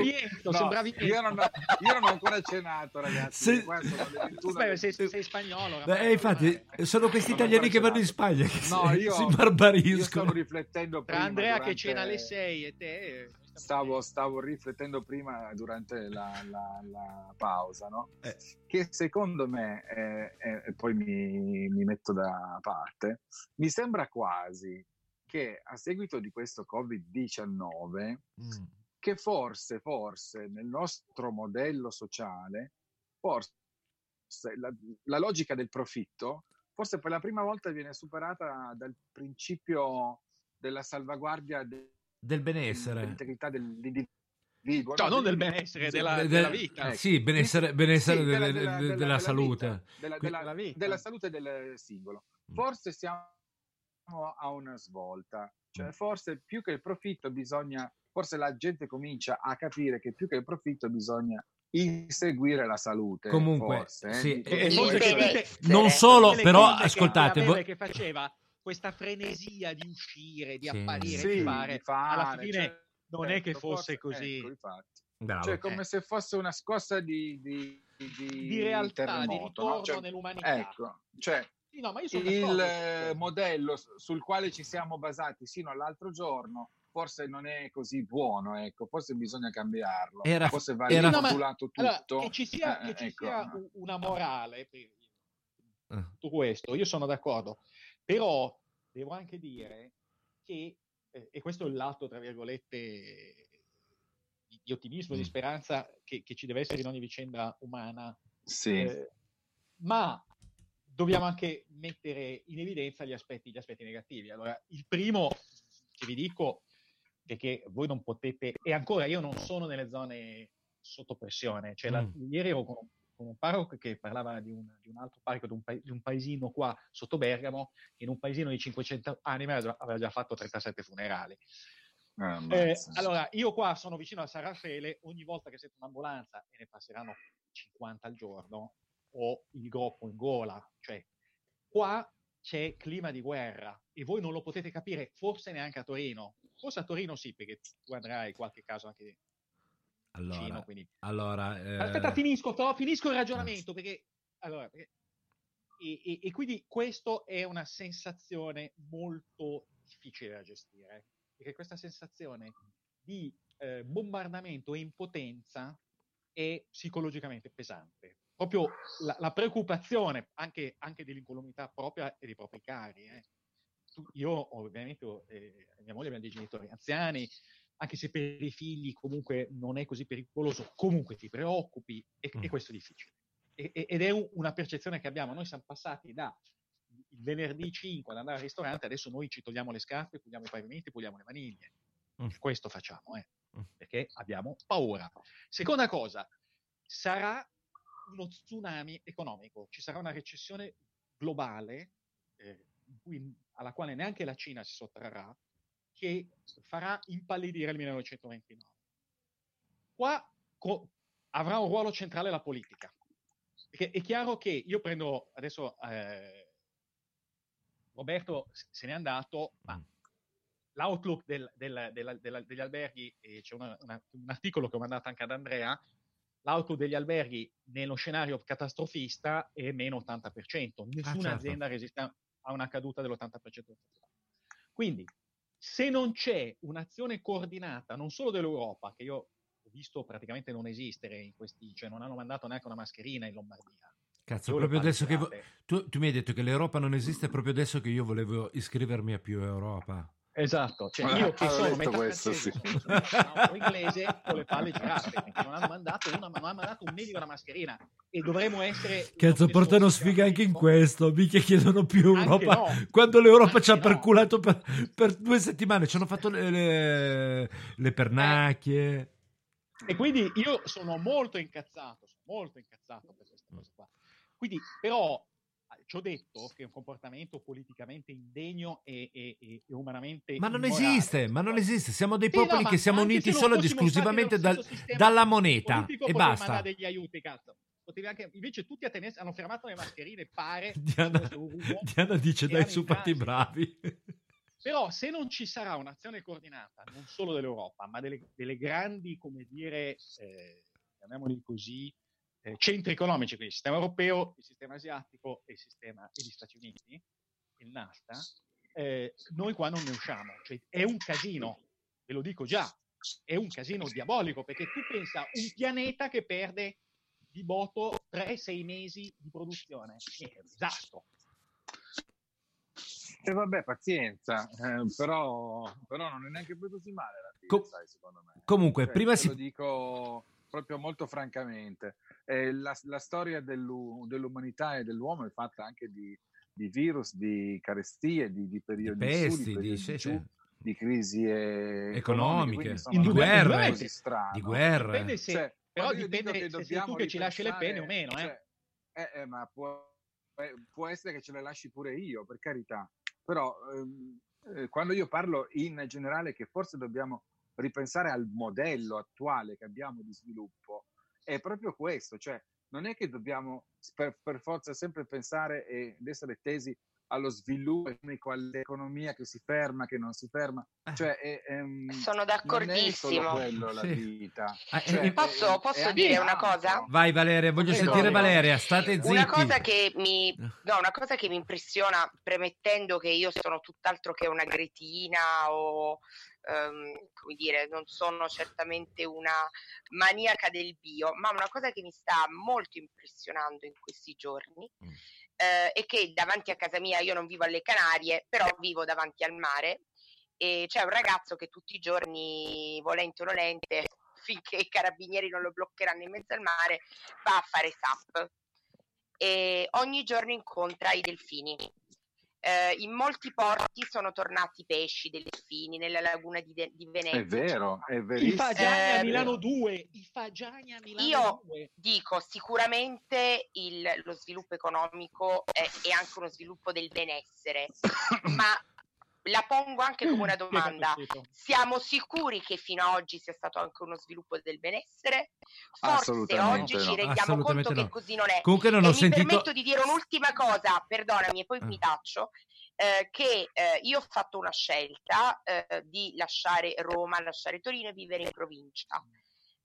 io, non ho, io non ho ancora cenato, ragazzi. Se- Qua sono le 21. Beh, sei, sei spagnolo. Beh, eh, infatti, sono questi Non ho italiani che vanno in. Spagna che No, si, io, si io barbariscono. stavo riflettendo Tra prima. Andrea che durante- cena alle 6 e te... Stavo, stavo riflettendo prima durante la, la- la pausa, no? Eh. Che secondo me, eh, eh, e poi mi, mi metto da parte, mi sembra quasi che a seguito di questo Covid-19, Mm. che forse, forse nel nostro modello sociale, forse la, la logica del profitto, forse per la prima volta viene superata dal principio della salvaguardia de- Del benessere. dell'integrità dell'individuo. No, non del benessere, della, De- della de- vita. Ecco. Sì, benessere, benessere Sì, della- della, della- della- della salute. vita, della, Qui- della- Della vita. della salute del singolo. Mm. Forse siamo a una svolta, cioè Mm. forse più che il profitto bisogna, forse la gente comincia a capire che più che il profitto bisogna inseguire la salute. Comunque, forse, eh. sì, E Eh, forse eh, capite- non eh, solo, però, che ascoltate, e che faceva questa frenesia di uscire, di Sì. apparire, Sì, di fare, di fare, alla fine cioè, non è che ecco, fosse forse- così ecco. Bravo. Cioè, come se fosse una scossa di, di, di, di realtà, di ritorno no? Cioè, nell'umanità. Ecco, cioè, Sì, no, ma io sono il eh, modello sul quale ci siamo basati sino all'altro giorno forse non è così buono, ecco, forse bisogna cambiarlo, Era- forse va era- rimodulato Allora, tutto. che ci sia, Eh, che ci ecco. sia una morale per Eh. tutto questo, io sono d'accordo, però devo anche dire che, eh, e questo è il lato, tra virgolette, di, di ottimismo, di Mm. speranza che, che ci deve essere in ogni vicenda umana, Sì. eh, ma dobbiamo anche mettere in evidenza gli aspetti, gli aspetti negativi. Allora, il primo che vi dico è che voi non potete, e ancora io non sono nelle zone sotto pressione, cioè la- Mm. ieri ero con, un- con un parroco che parlava di un, di un altro parroco, di un, pa- di un paesino qua sotto Bergamo, in un paesino di 500 anime aveva già- aveva già fatto 37 funerali. Eh, Eh, allora, io qua sono vicino a San Raffaele, ogni volta che sento un'ambulanza e ne passeranno 50 al giorno, ho il groppo in gola. Cioè, qua c'è clima di guerra e voi non lo potete capire, forse neanche a Torino. Forse a Torino sì, perché tu andrai qualche caso anche vicino. Allora, Quindi... allora eh, Aspetta, finisco, però finisco il ragionamento perché... Allora, perché- E, e- e quindi questo è una sensazione molto difficile da gestire, perché questa sensazione di eh, bombardamento e impotenza è psicologicamente pesante. Proprio la, la preoccupazione anche, anche dell'incolumità propria e dei propri cari. eh. Io ovviamente, ho, eh, mia moglie abbiamo dei genitori anziani, anche se per i figli comunque non è così pericoloso, comunque ti preoccupi e, e questo è difficile. E- e- ed è un- una percezione che abbiamo. Noi siamo passati da il venerdì 5 ad andare al ristorante, adesso noi ci togliamo le scarpe, puliamo i pavimenti, puliamo le maniglie. Questo facciamo, eh, perché abbiamo paura. Seconda cosa, sarà uno tsunami economico, ci sarà una recessione globale eh, cui- alla quale neanche la Cina si sottrarrà, che farà impallidire il 1929. Qua co- avrà un ruolo centrale la politica. Perché è chiaro che io prendo adesso eh, Roberto se n'è andato, ma l'outlook del- del- della- degli alberghi, e c'è una- una- un articolo che ho mandato anche ad Andrea, l'outlook degli alberghi nello scenario catastrofista è meno 80%. Nessuna certo. azienda resiste a una caduta dell'80%. del fatturato. Quindi, se non c'è un'azione coordinata, non solo dell'Europa, che io ho visto praticamente non esistere in questi, cioè non hanno mandato neanche una mascherina in Lombardia. Cazzo, proprio adesso che... vo- tu, tu mi hai detto che l'Europa non esiste proprio adesso che io volevo iscrivermi a più Europa. Esatto, cioè Ah, io che avevo sono metà questo, sì. sono inglese con le palle girate perché non hanno mandato, una, non hanno mandato un medico una mascherina e dovremmo essere Cazzo, portano sfiga anche in questo. Mica chiedono più Anche Europa. no. Quando l'Europa ci ha Anche no. perculato per, per due settimane, ci hanno fatto le, le- le pernacchie. E quindi io sono molto incazzato, sono molto incazzato per questa cosa qua. Quindi, però, ci ho detto che è un comportamento politicamente indegno e, e- e- e umanamente Ma non immorale. esiste, ma non esiste. Siamo dei Sì, no, popoli ma che siamo uniti solo ed esclusivamente dal- dalla moneta e basta. degli aiuti, cazzo. Potevi anche- invece tutti a tenersi hanno fermato le mascherine, pare. Diana, Ugo, Diana dice: Dai, su, fatti bravi. Però se non ci sarà un'azione coordinata, non solo dell'Europa, ma delle, delle grandi, come dire, eh, chiamiamoli così, eh, centri economici, quindi il sistema europeo, il sistema asiatico e il sistema e gli Stati Uniti, il NAFTA, eh, noi qua non ne usciamo. Cioè, è un casino, ve lo dico già, è un casino diabolico, perché tu pensa un pianeta che perde di botto 3-6 mesi di produzione. È un disastro. E vabbè, pazienza, eh, però, però non è neanche poi così male la fine, Co- sai, secondo me. Comunque, Cioè, prima si. lo dico proprio molto francamente. Eh, la, la storia dell'u- dell'umanità e dell'uomo è fatta anche di, di virus, di carestie, di, di periodi Di pesti, di di- periodi sì, giù, di crisi eh, Economiche, di guerre, di guerre. Dipende se, Cioè, però dipende che se sei tu che ci lasci le penne o meno. Eh. cioè, eh, eh, ma può, eh, può essere che ce le lasci pure io, per carità. Però ehm, eh, quando io parlo in generale che forse dobbiamo ripensare al modello attuale che abbiamo di sviluppo, è proprio questo, cioè non è che dobbiamo per, per forza sempre pensare ed essere tesi allo sviluppo economico, all'economia che si ferma, che non si ferma, cioè è, ehm, Sono non è solo d'accordissimo. quello la Sì. vita. Ah, Cioè, eh, Posso, è- posso dire una cosa? Vai, Valeria, voglio Prego. sentire Valeria. State zitti. Una cosa che mi, no, una cosa che mi impressiona, premettendo che io sono tutt'altro che una gretina o, ehm, come dire, non sono certamente una maniaca del bio, ma una cosa che mi sta molto impressionando in questi giorni Mm. eh, è che davanti a casa mia, io non vivo alle Canarie, però vivo davanti al mare, e c'è un ragazzo che tutti i giorni, volente o nolente, finché i carabinieri non lo bloccheranno in mezzo al mare, va a fare SAP e ogni giorno incontra i delfini. Eh, in molti porti sono tornati i pesci dei delfini, nella laguna di, De- di Venezia. È vero, è I verissimo. Fagiani a Eh, Milano 2, i Fagiani a Milano Io 2. dico sicuramente il- lo sviluppo economico è, è anche uno sviluppo del benessere, ma la pongo anche come una domanda. Siamo sicuri che fino ad oggi sia stato anche uno sviluppo del benessere? Forse oggi ci no. rendiamo Assolutamente conto no. che così non è. Comunque non e ho mi sentito- permetto di dire un'ultima cosa, perdonami, e poi Ah. mi taccio. eh, che eh, io ho fatto una scelta eh, di lasciare Roma, lasciare Torino e vivere in provincia.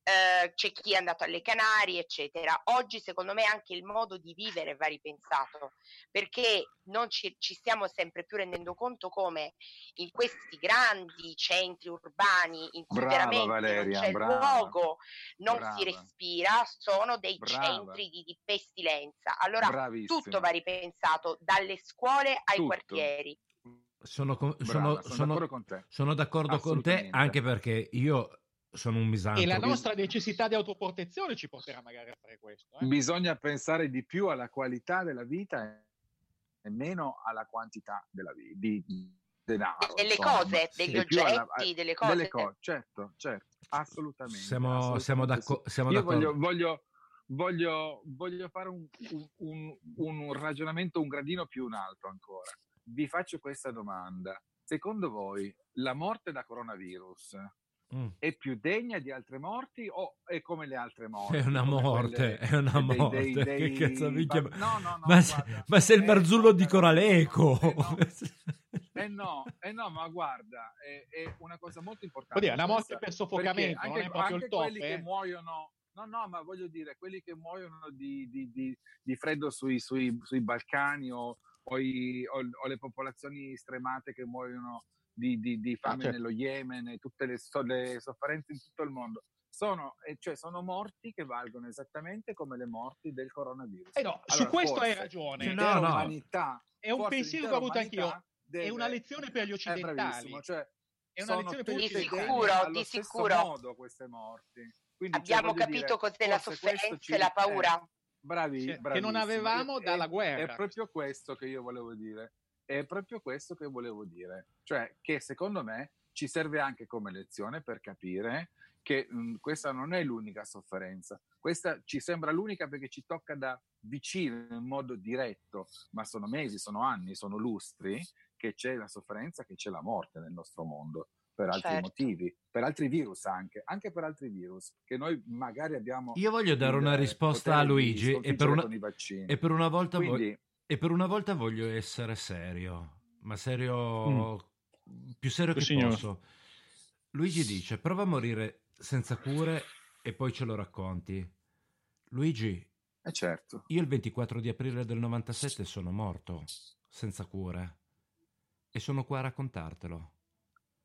Eh, c'è chi è andato alle Canarie, eccetera. Oggi, secondo me, anche il modo di vivere va ripensato perché non ci, ci stiamo sempre più rendendo conto come in questi grandi centri urbani in cui Brava, veramente Valeria, non c'è brava. luogo, non Brava. si respira, sono dei Brava. centri di, di pestilenza. Allora, Bravissima. tutto va ripensato, dalle scuole ai Tutto. quartieri. Sono, con- Brava, sono- sono sono- d'accordo con te. sono d'accordo con te anche perché io sono un misantropo. E la nostra necessità di autoprotezione ci porterà magari a fare questo. eh. Bisogna pensare di più alla qualità della vita e meno alla quantità della vita, di denaro. Delle insomma. cose, degli E più alla- oggetti, delle cose. Delle cose, certo, certo, assolutamente. Siamo, assolutamente siamo sì. d'acco- siamo Io d'accordo. voglio, voglio, voglio, voglio fare un, un- un- un ragionamento un gradino più in alto ancora. Vi faccio questa domanda. Secondo voi la morte da coronavirus Mm. è più degna di altre morti o è come le altre morti? È una morte, quelle è una dei- morte. dei- dei- che cazzo minchia- No, no, no, ma, se- guarda. ma sei il Eh, Marzullo di no, Coraleco. Eh no, eh no, ma guarda, è, è una cosa molto importante. Oddio, è una morte per soffocamento, perché non anche, è proprio il anche top, quelli che eh. muoiono, no, no, ma voglio dire, quelli che muoiono di, di- di- di freddo sui, sui- sui Balcani o, o i- o- o le popolazioni stremate che muoiono di, di- di fame certo. nello Yemen e tutte le, so- le sofferenze in tutto il mondo. Sono, eh, cioè, sono morti che valgono esattamente come le morti del coronavirus. Eh no, su Allora, questo hai forse ragione. Sì, no, no. umanità È un pensiero che ho avuto anch'io. deve- È una lezione per gli è occidentali. cioè, È una lezione per gli occidentali. di sicuro. modo queste morti. Quindi, cioè, Abbiamo voglio capito dire, cos'è la questo sofferenza ci- e la eh, paura. bravi, Sì, che non avevamo dalla guerra. È proprio questo che io volevo dire. È proprio questo che volevo dire. Cioè, che secondo me ci serve anche come lezione per capire che mh, questa non è l'unica sofferenza. Questa ci sembra l'unica perché ci tocca da vicino in modo diretto, ma sono mesi, sono anni, sono lustri che c'è la sofferenza, che c'è la morte nel nostro mondo per altri Certo. motivi, per altri virus anche, anche per altri virus che noi magari abbiamo Io voglio dare una risposta a Luigi e per, una, e per una volta vo- Quindi- e per una volta voglio essere serio, ma serio più serio che signor. posso. Luigi dice: prova a morire senza cure e poi ce lo racconti. Luigi, Eh certo. io il 24 di aprile del 97 sono morto senza cure e sono qua a raccontartelo.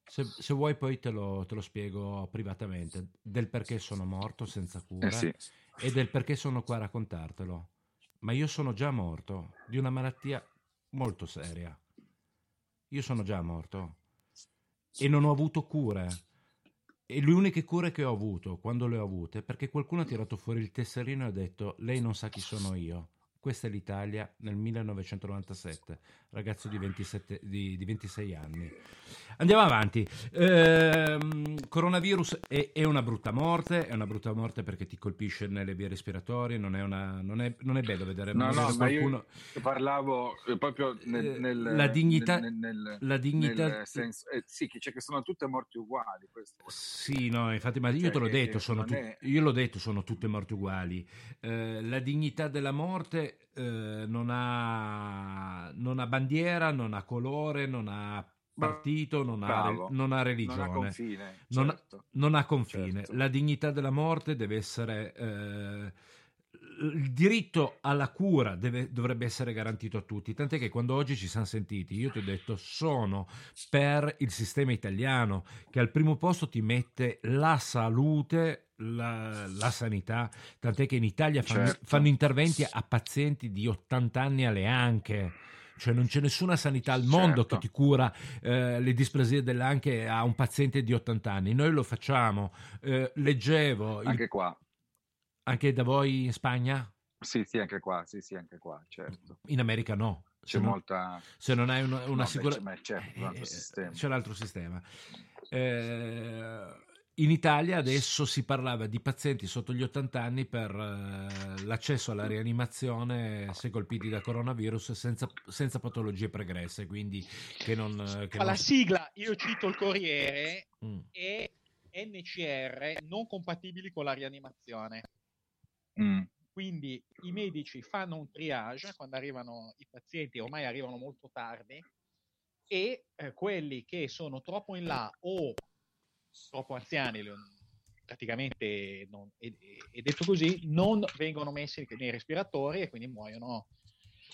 Se, se vuoi poi te lo, te lo spiego privatamente del perché sono morto senza cure Eh sì. e del perché sono qua a raccontartelo. Ma io sono già morto di una malattia molto seria. Io sono già morto e non ho avuto cure. E le uniche cure che ho avuto, quando le ho avute, è perché qualcuno ha tirato fuori il tesserino e ha detto: Lei non sa chi sono io. Questa è l'Italia nel 1997, ragazzo di, 27 di- di 26 anni. Andiamo avanti. Ehm, coronavirus è, è una brutta morte, è una brutta morte perché ti colpisce nelle vie respiratorie, non è, una- non è- non è bello vedere No, no, ma io qualcuno. parlavo eh, proprio nel, Eh, nel- la dignità- nel- nel- la dignità- nel senso, eh, sì, che, cioè che sono tutte morti uguali. Questo. Sì, no, infatti, ma io Cioè, te l'ho detto, sono tu- io l'ho detto, sono tutte morti uguali. Eh, la dignità della morte eh, non, ha, non ha bandiera, non ha colore, non ha partito, non, ha, non ha religione. Non ha confine, Non certo. non ha confine. Certo. La dignità della morte deve essere... eh, il diritto alla cura deve- dovrebbe essere garantito a tutti, tant'è che quando oggi ci siamo sentiti, io ti ho detto sono per il sistema italiano che al primo posto ti mette la salute, la, la sanità, tant'è che in Italia fanno, Certo. fanno interventi a pazienti di 80 anni alle anche. Cioè non c'è nessuna sanità al mondo Certo. che ti cura eh, le displasie delle anche a un paziente di 80 anni. Noi lo facciamo. Eh, leggevo il- Anche qua. Anche da voi in Spagna? Sì, sì, anche qua, sì, sì, anche qua, certo. In America no. C'è Se non- molta... Se non hai una, una No, sicura- c'è- certo, un altro Eh, sistema. C'è l'altro sistema. Eh, in Italia adesso si parlava di pazienti sotto gli 80 anni per eh, l'accesso alla rianimazione se colpiti da coronavirus senza, senza patologie pregresse, quindi che non... Che Ma non- la sigla, io cito il Corriere, Mm. è NCR non compatibili con la rianimazione. Mm. Quindi i medici fanno un triage quando arrivano i pazienti, ormai arrivano molto tardi, e eh, quelli che sono troppo in là o troppo anziani, praticamente, non- è, è detto così, non vengono messi nei respiratori e quindi muoiono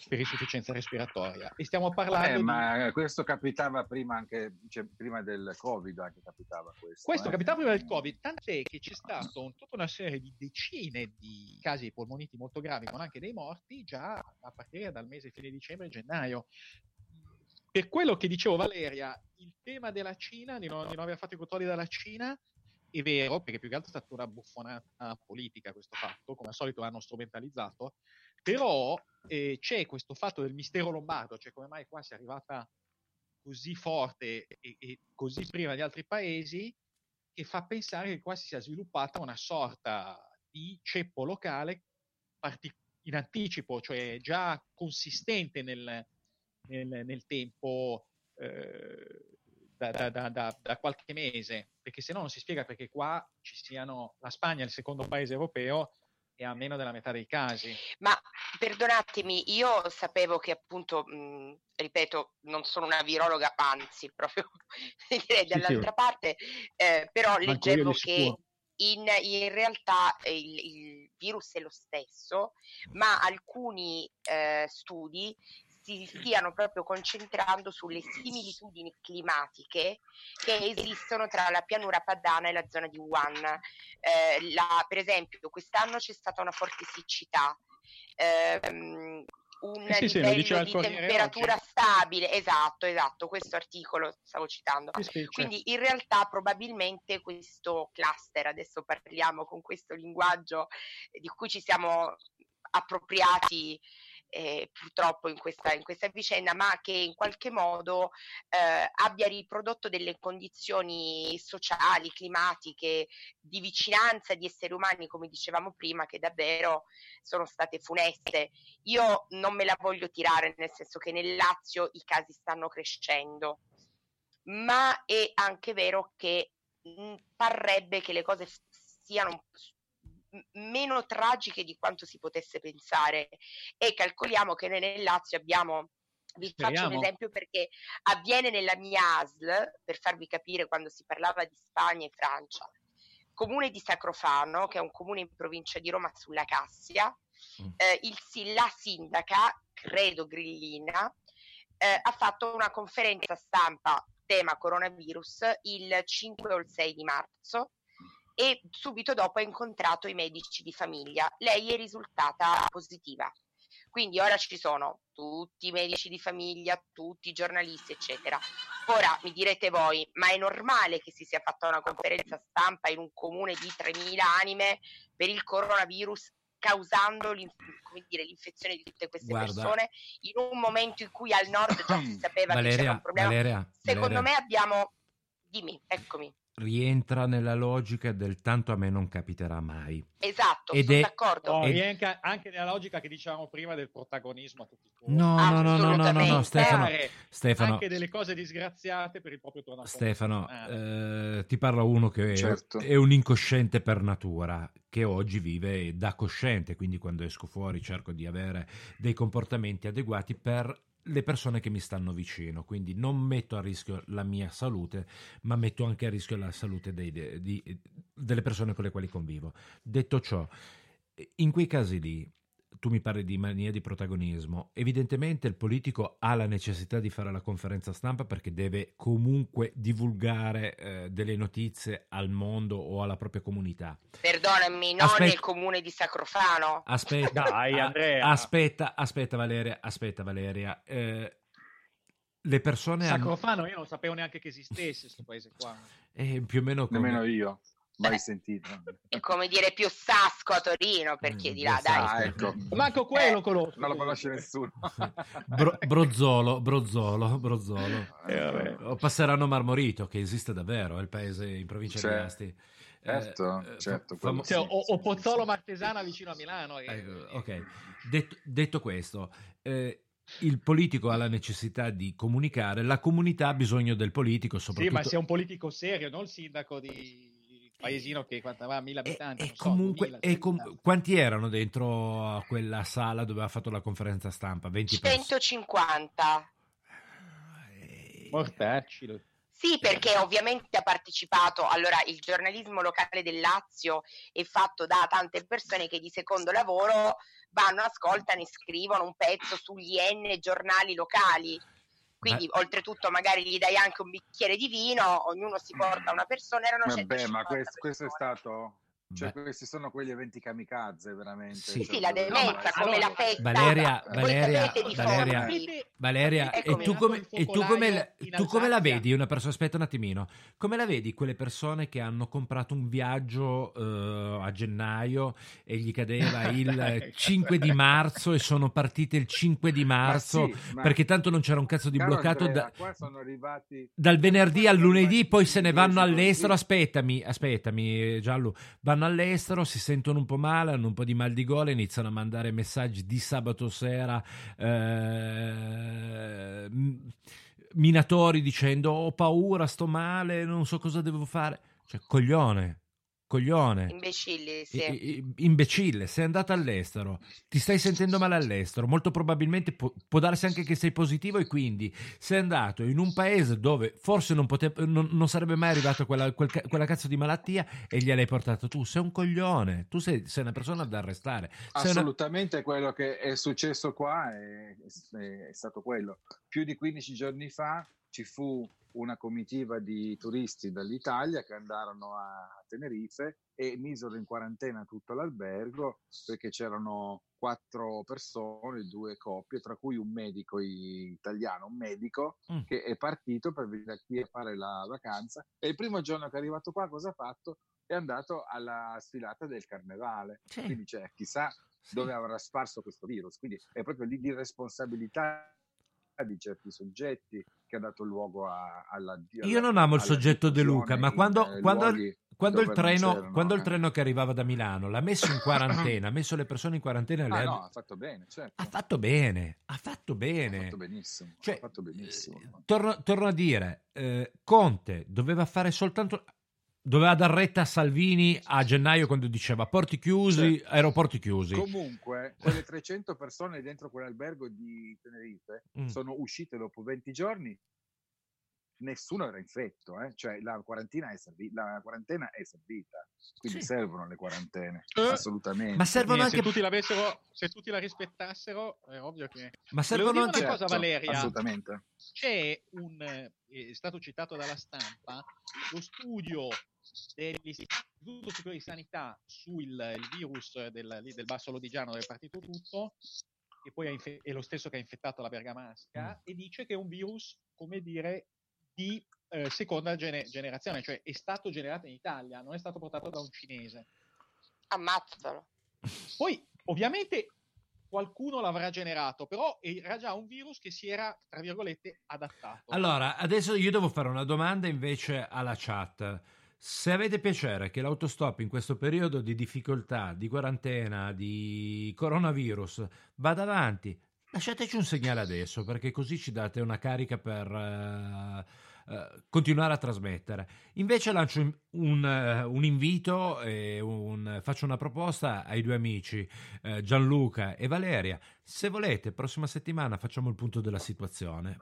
per insufficienza respiratoria. E stiamo parlando Eh, di... ma questo capitava prima anche, cioè, prima del Covid anche capitava questo. Questo eh. capitava prima del Covid, tant'è che c'è stato un- tutta una serie di decine di casi di polmoniti molto gravi, con anche dei morti, già a partire dal mese fine dicembre e gennaio. Per quello che dicevo Valeria, il tema della Cina, di non, di non aver fatto i controlli dalla Cina, è vero, perché più che altro è stata una buffonata politica questo fatto, come al solito l'hanno strumentalizzato, però eh, c'è questo fatto del mistero lombardo, cioè come mai qua si è arrivata così forte e, e così prima di altri paesi, che fa pensare che qua si sia sviluppata una sorta di ceppo locale parti- in anticipo, cioè già consistente nel, nel- nel tempo eh, da- da- da- da qualche mese, perché se no non si spiega perché qua ci siano la Spagna, il secondo paese europeo, e ha meno della metà dei casi. Ma perdonatemi, io sapevo che appunto, mh, ripeto, non sono una virologa, anzi, proprio direi dall'altra sì. parte, eh, però leggevo che in, in realtà eh, il, il virus è lo stesso, ma alcuni eh, studi si stiano proprio concentrando sulle similitudini climatiche che esistono tra la pianura padana e la zona di Wuhan. Eh, la- per esempio, quest'anno c'è stata una forte siccità, ehm, un Eh sì, sì, lo livello il di temperatura oggi. probabile, esatto, esatto, questo articolo stavo citando. Sì, sì, Quindi in realtà probabilmente questo cluster, adesso parliamo con questo linguaggio di cui ci siamo appropriati eh, purtroppo in questa, in questa vicenda, ma che in qualche modo eh, abbia riprodotto delle condizioni sociali, climatiche, di vicinanza di esseri umani, come dicevamo prima, che davvero sono state funeste. Io non me la voglio tirare, nel senso che nel Lazio i casi stanno crescendo, ma è anche vero che mh, parrebbe che le cose siano meno tragiche di quanto si potesse pensare e calcoliamo che noi nel Lazio abbiamo vi faccio un Speriamo. esempio perché avviene nella mia ASL, per farvi capire quando si parlava di Spagna e Francia. Comune di Sacrofano, che è un comune in provincia di Roma sulla Cassia, eh, il, la sindaca, credo Grillina, eh, ha fatto una conferenza stampa tema coronavirus il 5 o il 6 di marzo e subito dopo ha incontrato i medici di famiglia. Lei è risultata positiva. Quindi ora ci sono tutti i medici di famiglia, tutti i giornalisti, eccetera. Ora mi direte voi, ma è normale che si sia fatta una conferenza stampa in un comune di 3.000 anime per il coronavirus causando dire, l'infezione di tutte queste Guarda. persone in un momento in cui al nord già si sapeva che c'era Valeria, un problema. Valeria, Secondo Valeria. me abbiamo... Dimmi, eccomi. Rientra nella logica del tanto a me non capiterà mai. Esatto, Ed sono è- d'accordo. No, Ed- rientra anche nella logica che dicevamo prima del protagonismo a tutti i costi. No, no, no, no, no, no, no, Stefano, Fare Stefano, anche delle cose disgraziate per il proprio tornaconto. Stefano, personale. eh, ti parla uno che è- Certo. è un incosciente per natura, che oggi vive da cosciente, quindi quando esco fuori cerco di avere dei comportamenti adeguati per le persone che mi stanno vicino, quindi non metto a rischio la mia salute, ma metto anche a rischio la salute dei- de- di- delle persone con le quali convivo. Detto ciò, in quei casi lì, tu mi parli di mania di protagonismo, evidentemente il politico ha la necessità di fare la conferenza stampa perché deve comunque divulgare eh, delle notizie al mondo o alla propria comunità. Perdonami, non Aspetta. nel comune di Sacrofano. Aspetta, Dai, Andrea. aspetta, aspetta Valeria, aspetta Valeria. Eh, le persone hanno Sacrofano io non sapevo neanche che esistesse questo paese qua. eh, più o meno come... Nemmeno io, mai sentito. È come dire più Sasco a Torino, per chi è di là, dai. Ah, ecco. Manco quello conosco. Non lo conosce nessuno. Bro- brozzolo, Brozzolo, Brozzolo. Eh, o Passeranno Marmorito, che esiste davvero, è il paese in provincia C'è. di Asti. Certo, Eh, certo, famo- quello Cioè, o, o Pozzolo Martesana vicino a Milano. eh. Ecco, ok, detto, detto questo, eh, il politico ha la necessità di comunicare, la comunità ha bisogno del politico, Sì, soprattutto... ma sei un politico serio, non il sindaco di paesino che aveva mille abitanti. E non so, comunque, 2000, e com- 3000. quanti erano dentro a quella sala dove ha fatto la conferenza stampa? 20 persone. 150. Mortacci. lo- Sì, perché ovviamente ha partecipato, allora il giornalismo locale del Lazio è fatto da tante persone che di secondo lavoro vanno, ascoltano e scrivono un pezzo sugli N giornali locali. Quindi oltretutto magari gli dai anche un bicchiere di vino, ognuno si porta una persona, erano Vabbè, 150 ma questo, questo è stato... Cioè, Beh. questi sono quegli eventi kamikaze, veramente. Sì. Cioè, Sì, la demenza, come allora, la festa. Valeria, Valeria, Valeria. Valeria, e tu come, e tu come, la- tu come la vedi una persona? Aspetta un attimino, come la vedi quelle persone che hanno comprato un viaggio eh, a gennaio e gli cadeva il Dai. 5 di marzo e sono partite il 5 di marzo sì, ma- perché tanto non c'era un cazzo di Caro bloccato Andrea, da- qua sono arrivati... dal venerdì al lunedì, poi se ne vanno all'estero. Aspettami, aspettami, Giallo. Vanno all'estero, si sentono un po' male, hanno un po' di mal di gola, iniziano a mandare messaggi di sabato sera. eh, minatori dicendo ho paura, sto male, non so cosa devo fare. Cioè, coglione, coglione. Imbecilli, sì. I- i- Imbecille, sei andato all'estero, ti stai sentendo male all'estero, molto probabilmente può, può darsi anche che sei positivo e quindi sei andato in un paese dove forse non, pote- non, non sarebbe mai arrivata quella, quel quella cazzo di malattia e gliel'hai portato tu. Sei un coglione, tu sei, sei una persona da arrestare. Sei una- Assolutamente quello che è successo qua è, è- è stato quello. Più di 15 giorni fa ci fu una comitiva di turisti dall'Italia che andarono a Tenerife e misero in quarantena tutto l'albergo perché c'erano quattro persone, due coppie, tra cui un medico italiano, un medico Mm. che è partito per venire qui a fare la vacanza e il primo giorno che è arrivato qua cosa ha fatto? È andato alla sfilata del carnevale. Sì. Quindi cioè, chissà dove avrà sparso questo virus. Quindi è proprio lì di responsabilità di certi soggetti che ha dato luogo a, alla Io non amo il soggetto De Luca, ma quando, eh, quando- quando il treno, quando il eh. treno che arrivava da Milano l'ha messo in quarantena, ha messo le persone in quarantena, le Ah, ha- no, ha fatto bene, certo. ha fatto bene, ha fatto Ha bene. fatto benissimo. Cioè, ha fatto benissimo. Torno, torno a dire, eh, Conte doveva fare soltanto... Doveva dar retta a Salvini a gennaio quando diceva porti chiusi, Certo. aeroporti chiusi. Comunque, quelle 300 persone dentro quell'albergo di Tenerife Mm. sono uscite dopo 20 giorni. Nessuno era infetto, eh? cioè la quarantena è, servi- la quarantena è servita, quindi Sì. servono le quarantene, Eh. assolutamente. Ma servono anche- Se tutti l'avessero, se tutti la rispettassero, è ovvio che. Ma servono anche- una cosa, Certo, Valeria. assolutamente. C'è un, eh, è stato citato dalla stampa, lo studio dell'Istituto Superiore di Sanità sul il virus del, del Basso Lodigiano dove è partito tutto, che poi ha infe- è lo stesso che ha infettato la Bergamasca, e dice che è un virus, come dire, di eh, seconda gene- generazione, cioè è stato generato in Italia, non è stato portato da un cinese. Ammazzalo. Poi, ovviamente, qualcuno l'avrà generato, però era già un virus che si era, tra virgolette, adattato. Allora, adesso io devo fare una domanda invece alla chat. Se avete piacere che l'autostop in questo periodo di difficoltà, di quarantena, di coronavirus vada avanti, lasciateci un segnale adesso perché così ci date una carica per eh, eh, continuare a trasmettere. Invece lancio un, un, eh, un invito e un- faccio una proposta ai due amici Gianluca e Valeria. Se volete, prossima settimana facciamo il punto della situazione,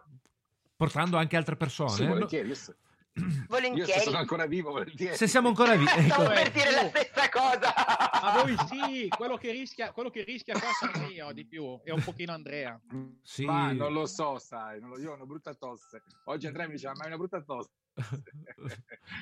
portando anche altre persone. Sì, No- volentieri. Se- Volentieri. io se sono ancora vivo, volentieri. Se siamo ancora vivi, Stavo ecco. per dire la stessa cosa. A voi sì, quello che rischia, quello che rischia qua sono io di più, e un pochino Andrea. Sì. Ma non lo so, sai, non lo- io ho una brutta tosse. Oggi Andrea mi diceva, ma hai una brutta tosse.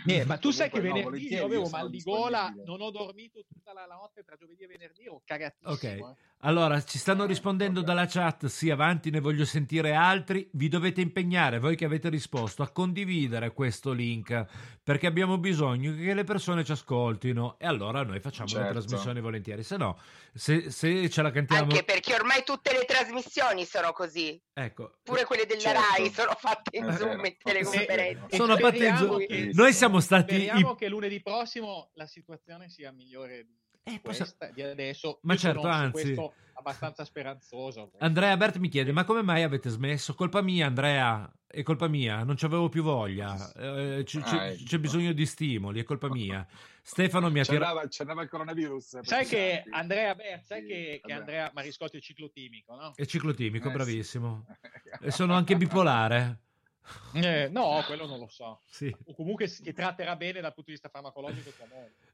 Eh, ma tu sai che no, venerdì io avevo mal di gola, non ho dormito tutta la notte tra giovedì e venerdì, ero cagatissimo. Ok, eh. allora ci stanno rispondendo dalla chat, sì avanti, ne voglio sentire altri, vi dovete impegnare, voi che avete risposto, a condividere questo link, perché abbiamo bisogno che le persone ci ascoltino e allora noi facciamo Certo. trasmissione volentieri, se no, se, se ce la cantiamo... Anche perché ormai tutte le trasmissioni sono così. Ecco, Pure quelle della Certo. Rai sono fatte in Zoom e teleconferenze. Sono che- Noi siamo stati... Speriamo i- che lunedì prossimo la situazione sia migliore di, Eh, posso- questa, di adesso. Ma certo, anzi. questo abbastanza speranzoso. Andrea Bert mi chiede, ma come mai avete smesso? Colpa mia, Andrea, è colpa mia, non c'avevo più voglia, eh, c- c- Ah, ecco. c'è bisogno di stimoli, è colpa mia. Stefano mi ha tirato... C'andava, il coronavirus. Sai che. Andrea Bert, sai Sì, che, che. Andrea Mariscotti è ciclotimico, no? È ciclotimico, Eh, sì. bravissimo. E sono anche bipolare. Eh, no, quello non lo so. Sì. O comunque si- che tratterà bene dal punto di vista farmacologico.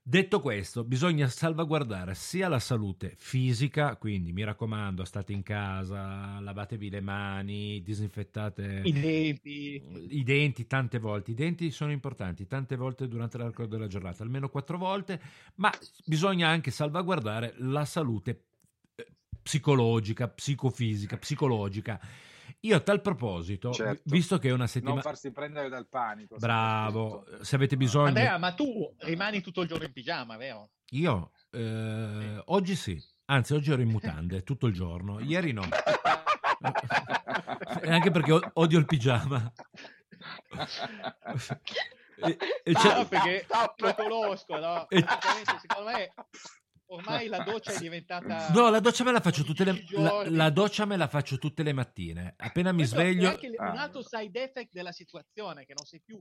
Detto questo, bisogna salvaguardare sia la salute fisica, quindi mi raccomando, state in casa, lavatevi le mani, disinfettate I denti. i denti tante volte. I denti sono importanti tante volte durante l'arco della giornata, almeno quattro volte, ma bisogna anche salvaguardare la salute eh, psicologica, psicofisica, psicologica. Io a tal proposito, Certo. vi- visto che è una Non settimana... farsi prendere dal panico. Bravo, se avete bisogno... Andrea, ma tu rimani tutto il giorno in pigiama, vero? Io eh, oggi sì, anzi oggi ero in mutande tutto il giorno, ieri no. E anche perché odio il pigiama. E- e c'è- No, perché lo conosco, no? E- secondo me ormai la doccia è diventata... No, la doccia me la faccio tutte le la, la doccia me la faccio tutte le mattine. Appena mi Questo è sveglio anche Ah. un altro side effect della situazione, che non sei più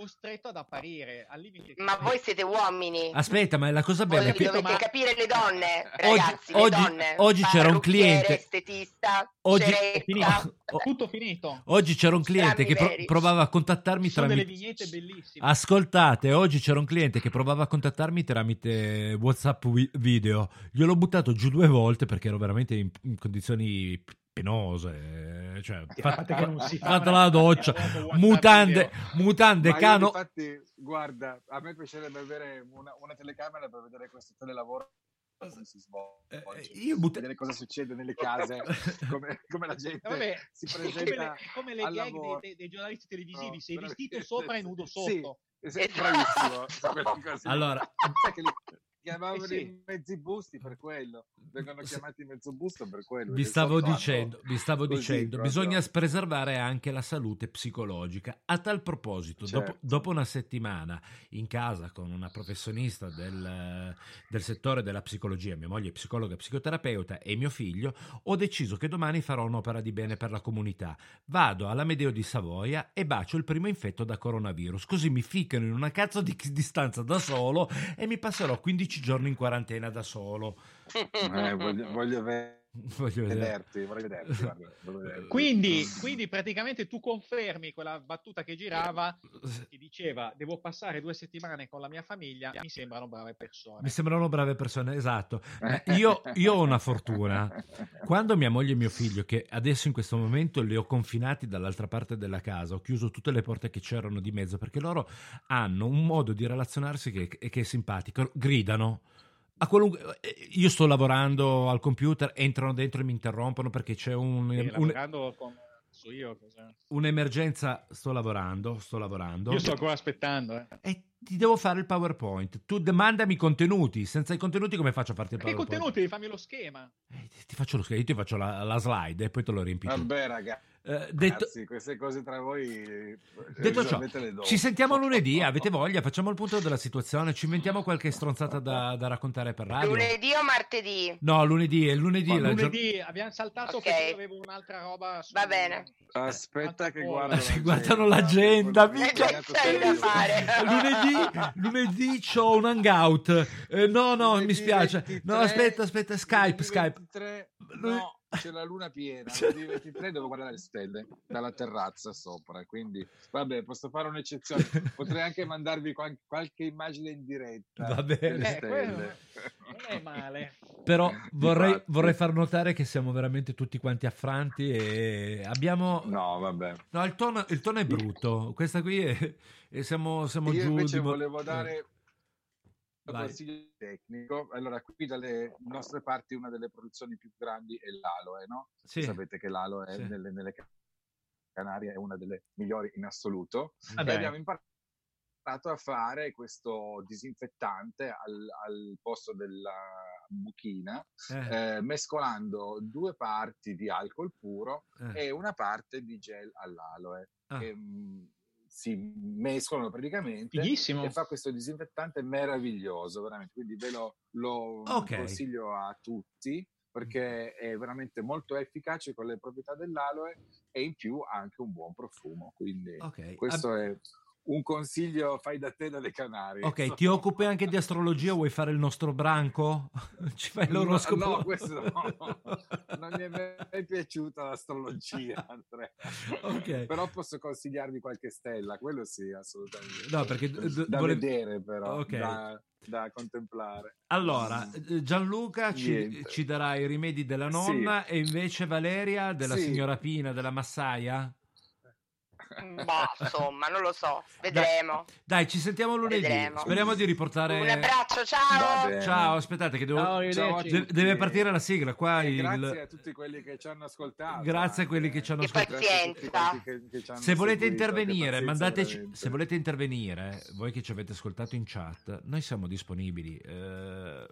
costretto ad apparire al limite. Ma voi siete uomini. Aspetta, ma la cosa bella Voi è che dovete ma- capire le donne, Oggi- ragazzi, oggi- le donne. oggi c'era un cliente- estetista, Oggi- È finito. Oh, tutto finito. oggi c'era un cliente che pro- provava a contattarmi Ci sono delle tramite vignette bellissime. Ascoltate, oggi c'era un cliente che provava a contattarmi tramite WhatsApp video. Gliel'ho buttato giù due volte perché ero veramente in, in condizioni penose. eh, Cioè, Il fatto che non si fa fatta la doccia, mutande, mutande cano. Infatti, guarda, a me piacerebbe avere una, una telecamera per vedere questo telelavoro svolge, Eh, io but- vedere cosa succede nelle case, come, come la gente Eh, Vabbè, si come le, presenta come le gag dei, dei- dei giornalisti televisivi, No, sei vestito sopra e nudo Sì, sotto. sei bravissimo. quelle cose. Allora, Sai che li chiamavano Eh sì. i mezzi busti per quello, vengono chiamati mezzo busto per quello. Vi stavo dicendo, vi stavo dicendo, bisogna preservare anche la salute psicologica. A tal proposito, dopo, Certo. dopo una settimana in casa con una professionista del, del settore della psicologia, mia moglie è psicologa psicoterapeuta e mio figlio, ho deciso che domani farò un'opera di bene per la comunità. Vado all'Amedeo di Savoia e bacio il primo infetto da coronavirus, così mi ficcano in una cazzo di distanza da solo e mi passerò 15 giorni in quarantena da solo. Eh, voglio, voglio ve- Voglio vederti, vorrei vederti, guarda, vorrei vederti. Quindi, quindi praticamente tu confermi quella battuta che girava che diceva devo passare due settimane con la mia famiglia, mi sembrano brave persone. Mi sembrano brave persone, esatto. Io, io ho una fortuna. Quando mia moglie e mio figlio, che adesso in questo momento li ho confinati dall'altra parte della casa, ho chiuso tutte le porte che c'erano di mezzo perché loro hanno un modo di relazionarsi che, che è simpatico. Gridano. A qualunque- eh, io sto lavorando al computer, entrano dentro e mi interrompono perché c'è un, Sì, un- lavorando con so io cosa. un'emergenza. Sto lavorando, sto lavorando. Io sto ancora aspettando, eh. E ti devo fare il PowerPoint. Tu demandami i contenuti. Senza i contenuti, come faccio a farti il Che PowerPoint? contenuti? Fammi lo schema. Ti faccio lo schema, io ti faccio la, la slide e poi te lo riempi tu. Vabbè, ragazzi, Eh, detto, queste cose tra voi eh, detto ciò, ci sentiamo lunedì. Avete voglia? Facciamo il punto della situazione. Ci inventiamo qualche stronzata da, da raccontare per radio. Lunedì o martedì? No, lunedì è lunedì. la gior- Lunedì abbiamo saltato Ok. perché avevo un'altra roba. su- Va bene. Aspetta che Guarda, guardo Guardano l'agenda, mica. c'è da fare. lunedì, lunedì c'ho un hangout. Eh, no, no, mi Lunedì spiace. 23, No, aspetta, aspetta. Skype, Skype. 23, no, c'è la luna piena. Lunedì 23 devo guardare le stelle dalla terrazza sopra. Quindi, vabbè, posso fare un'eccezione. Potrei anche mandarvi qual- qualche immagine in diretta. Va bene. delle Eh, non è male. Però vorrei, vorrei far notare che siamo veramente tutti quanti affranti e abbiamo... No, vabbè. No, il tono, il tono è brutto. Questa qui è... e siamo, siamo Io giù invece di volevo dare un Vai. consiglio tecnico. Allora, qui dalle nostre parti una delle produzioni più grandi è l'aloe, no? Sì. Sapete che l'aloe Sì. nelle, nelle Canarie è una delle migliori in assoluto. Ah, e abbiamo imparato a fare questo disinfettante al, al posto della buchina, Eh. eh, mescolando due parti di alcol puro Eh. e una parte di gel all'aloe. Ah. Che, mh, si mescolano praticamente Fighissimo. e fa questo disinfettante meraviglioso, veramente. Quindi ve lo, lo Ok. consiglio a tutti perché è veramente molto efficace con le proprietà dell'aloe e in più ha anche un buon profumo. Quindi Ok. questo è un consiglio fai da te dalle Canarie. Ok, ti occupi anche di astrologia? Vuoi fare il nostro branco? Ci fai No, l'oroscopo? no, questo no. Non mi è mai piaciuta l'astrologia, Andrea. Ok. Però posso consigliarvi qualche stella, quello sì, assolutamente. No, perché d- da vole- vedere però, Ok. da, da contemplare. Allora, eh, Gianluca ci, ci darà i rimedi della nonna e invece Valeria della Sì. signora Pina, della massaia? Boh, insomma, non lo so. Vedremo. Dai, ci sentiamo lunedì. Vedremo. Speriamo di riportare... Un abbraccio, ciao. Ciao, aspettate che devo... Ciao, de- deve partire la sigla qua. E il- Grazie a tutti quelli che ci hanno ascoltato. Grazie a quelli che ci hanno ascoltato. Pazienza. che- che ci hanno Se volete intervenire, mandateci. veramente. Se volete intervenire, voi che ci avete ascoltato in chat, noi siamo disponibili. eh,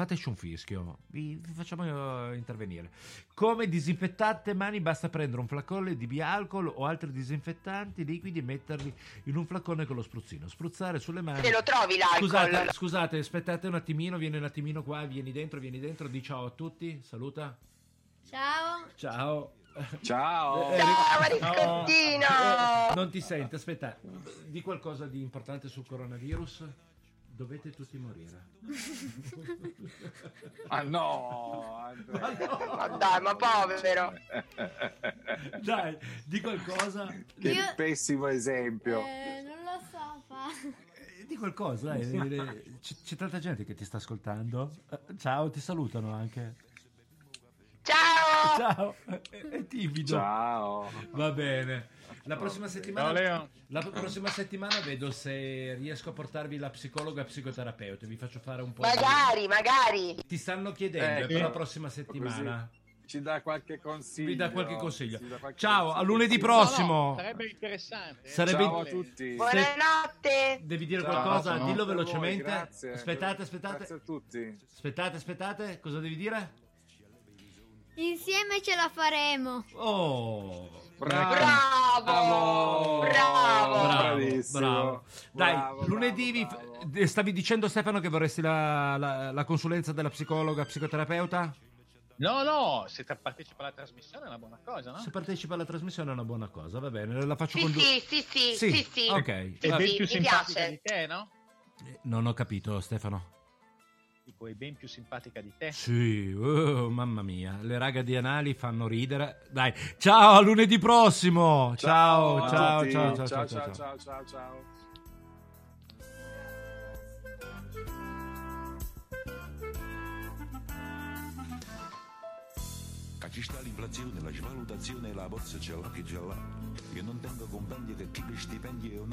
fateci un fischio, vi, vi facciamo eh, intervenire. Come disinfettate mani, basta prendere un flacone di bialcol o altri disinfettanti liquidi e metterli in un flacone con lo spruzzino. Spruzzare sulle mani. Se lo trovi l'alcol. Scusate, scusate, aspettate un attimino, vieni un attimino qua, vieni dentro, vieni dentro, di ciao a tutti, saluta. Ciao. Ciao. Ciao. Eh, Ciao, Mariscottino. Eh, non ti sente, aspetta, di qualcosa di importante sul coronavirus? Dovete tutti morire. Ah no, Andrea. Ma dai, ma povero. Dai, di qualcosa. Che Io- pessimo esempio. Eh, non lo so, fa. Eh, Di qualcosa, dai, eh, c'è, c'è tanta gente che ti sta ascoltando. Eh, Ciao, ti salutano anche. Ciao. Ciao. È, è timido. Ciao. Va bene. La prossima settimana, la prossima settimana vedo se riesco a portarvi la psicologa e psicoterapeuta. Vi faccio fare un po' Magari, magari. di... Ti stanno chiedendo Eh, per la prossima settimana. Ci dà qualche consiglio. Vi dà qualche consiglio. Dà qualche Ciao, consiglio. a lunedì No, prossimo. no, sarebbe interessante. Sarebbe- Ciao a tutti. Buonanotte. Devi dire Ciao, qualcosa? no, Dillo per voi, velocemente. grazie. aspettate, aspettate. Grazie a tutti. Aspettate, aspettate. Cosa devi dire? Insieme ce la faremo. Oh, Bravo. Bravo. Bravo. Bravissimo. bravo. Dai, Bravo, lunedì vi- bravo, eh, stavi dicendo Stefano che vorresti la, la- la consulenza della psicologa, psicoterapeuta? No, no, se te partecipa alla trasmissione è una buona cosa, no? Se partecipa alla trasmissione è una buona cosa, va bene, la faccio Sì, con sì, sì, sì, Sì, sì, sì. ok. È Sì, più mi simpatica piace. di te, no? Non ho capito, Stefano. Dico, è ben più simpatica di te. Sì, oh, mamma mia, le raga di Anali fanno ridere. Dai, ciao, a lunedì prossimo. Ciao, ciao, ciao, ciao, ciao, ciao, ciao, ciao. ci sta l'inflazione, la svalutazione e la borsa ce l'ha che ce l'ha. Io non tengo compendi che chi stipendi è un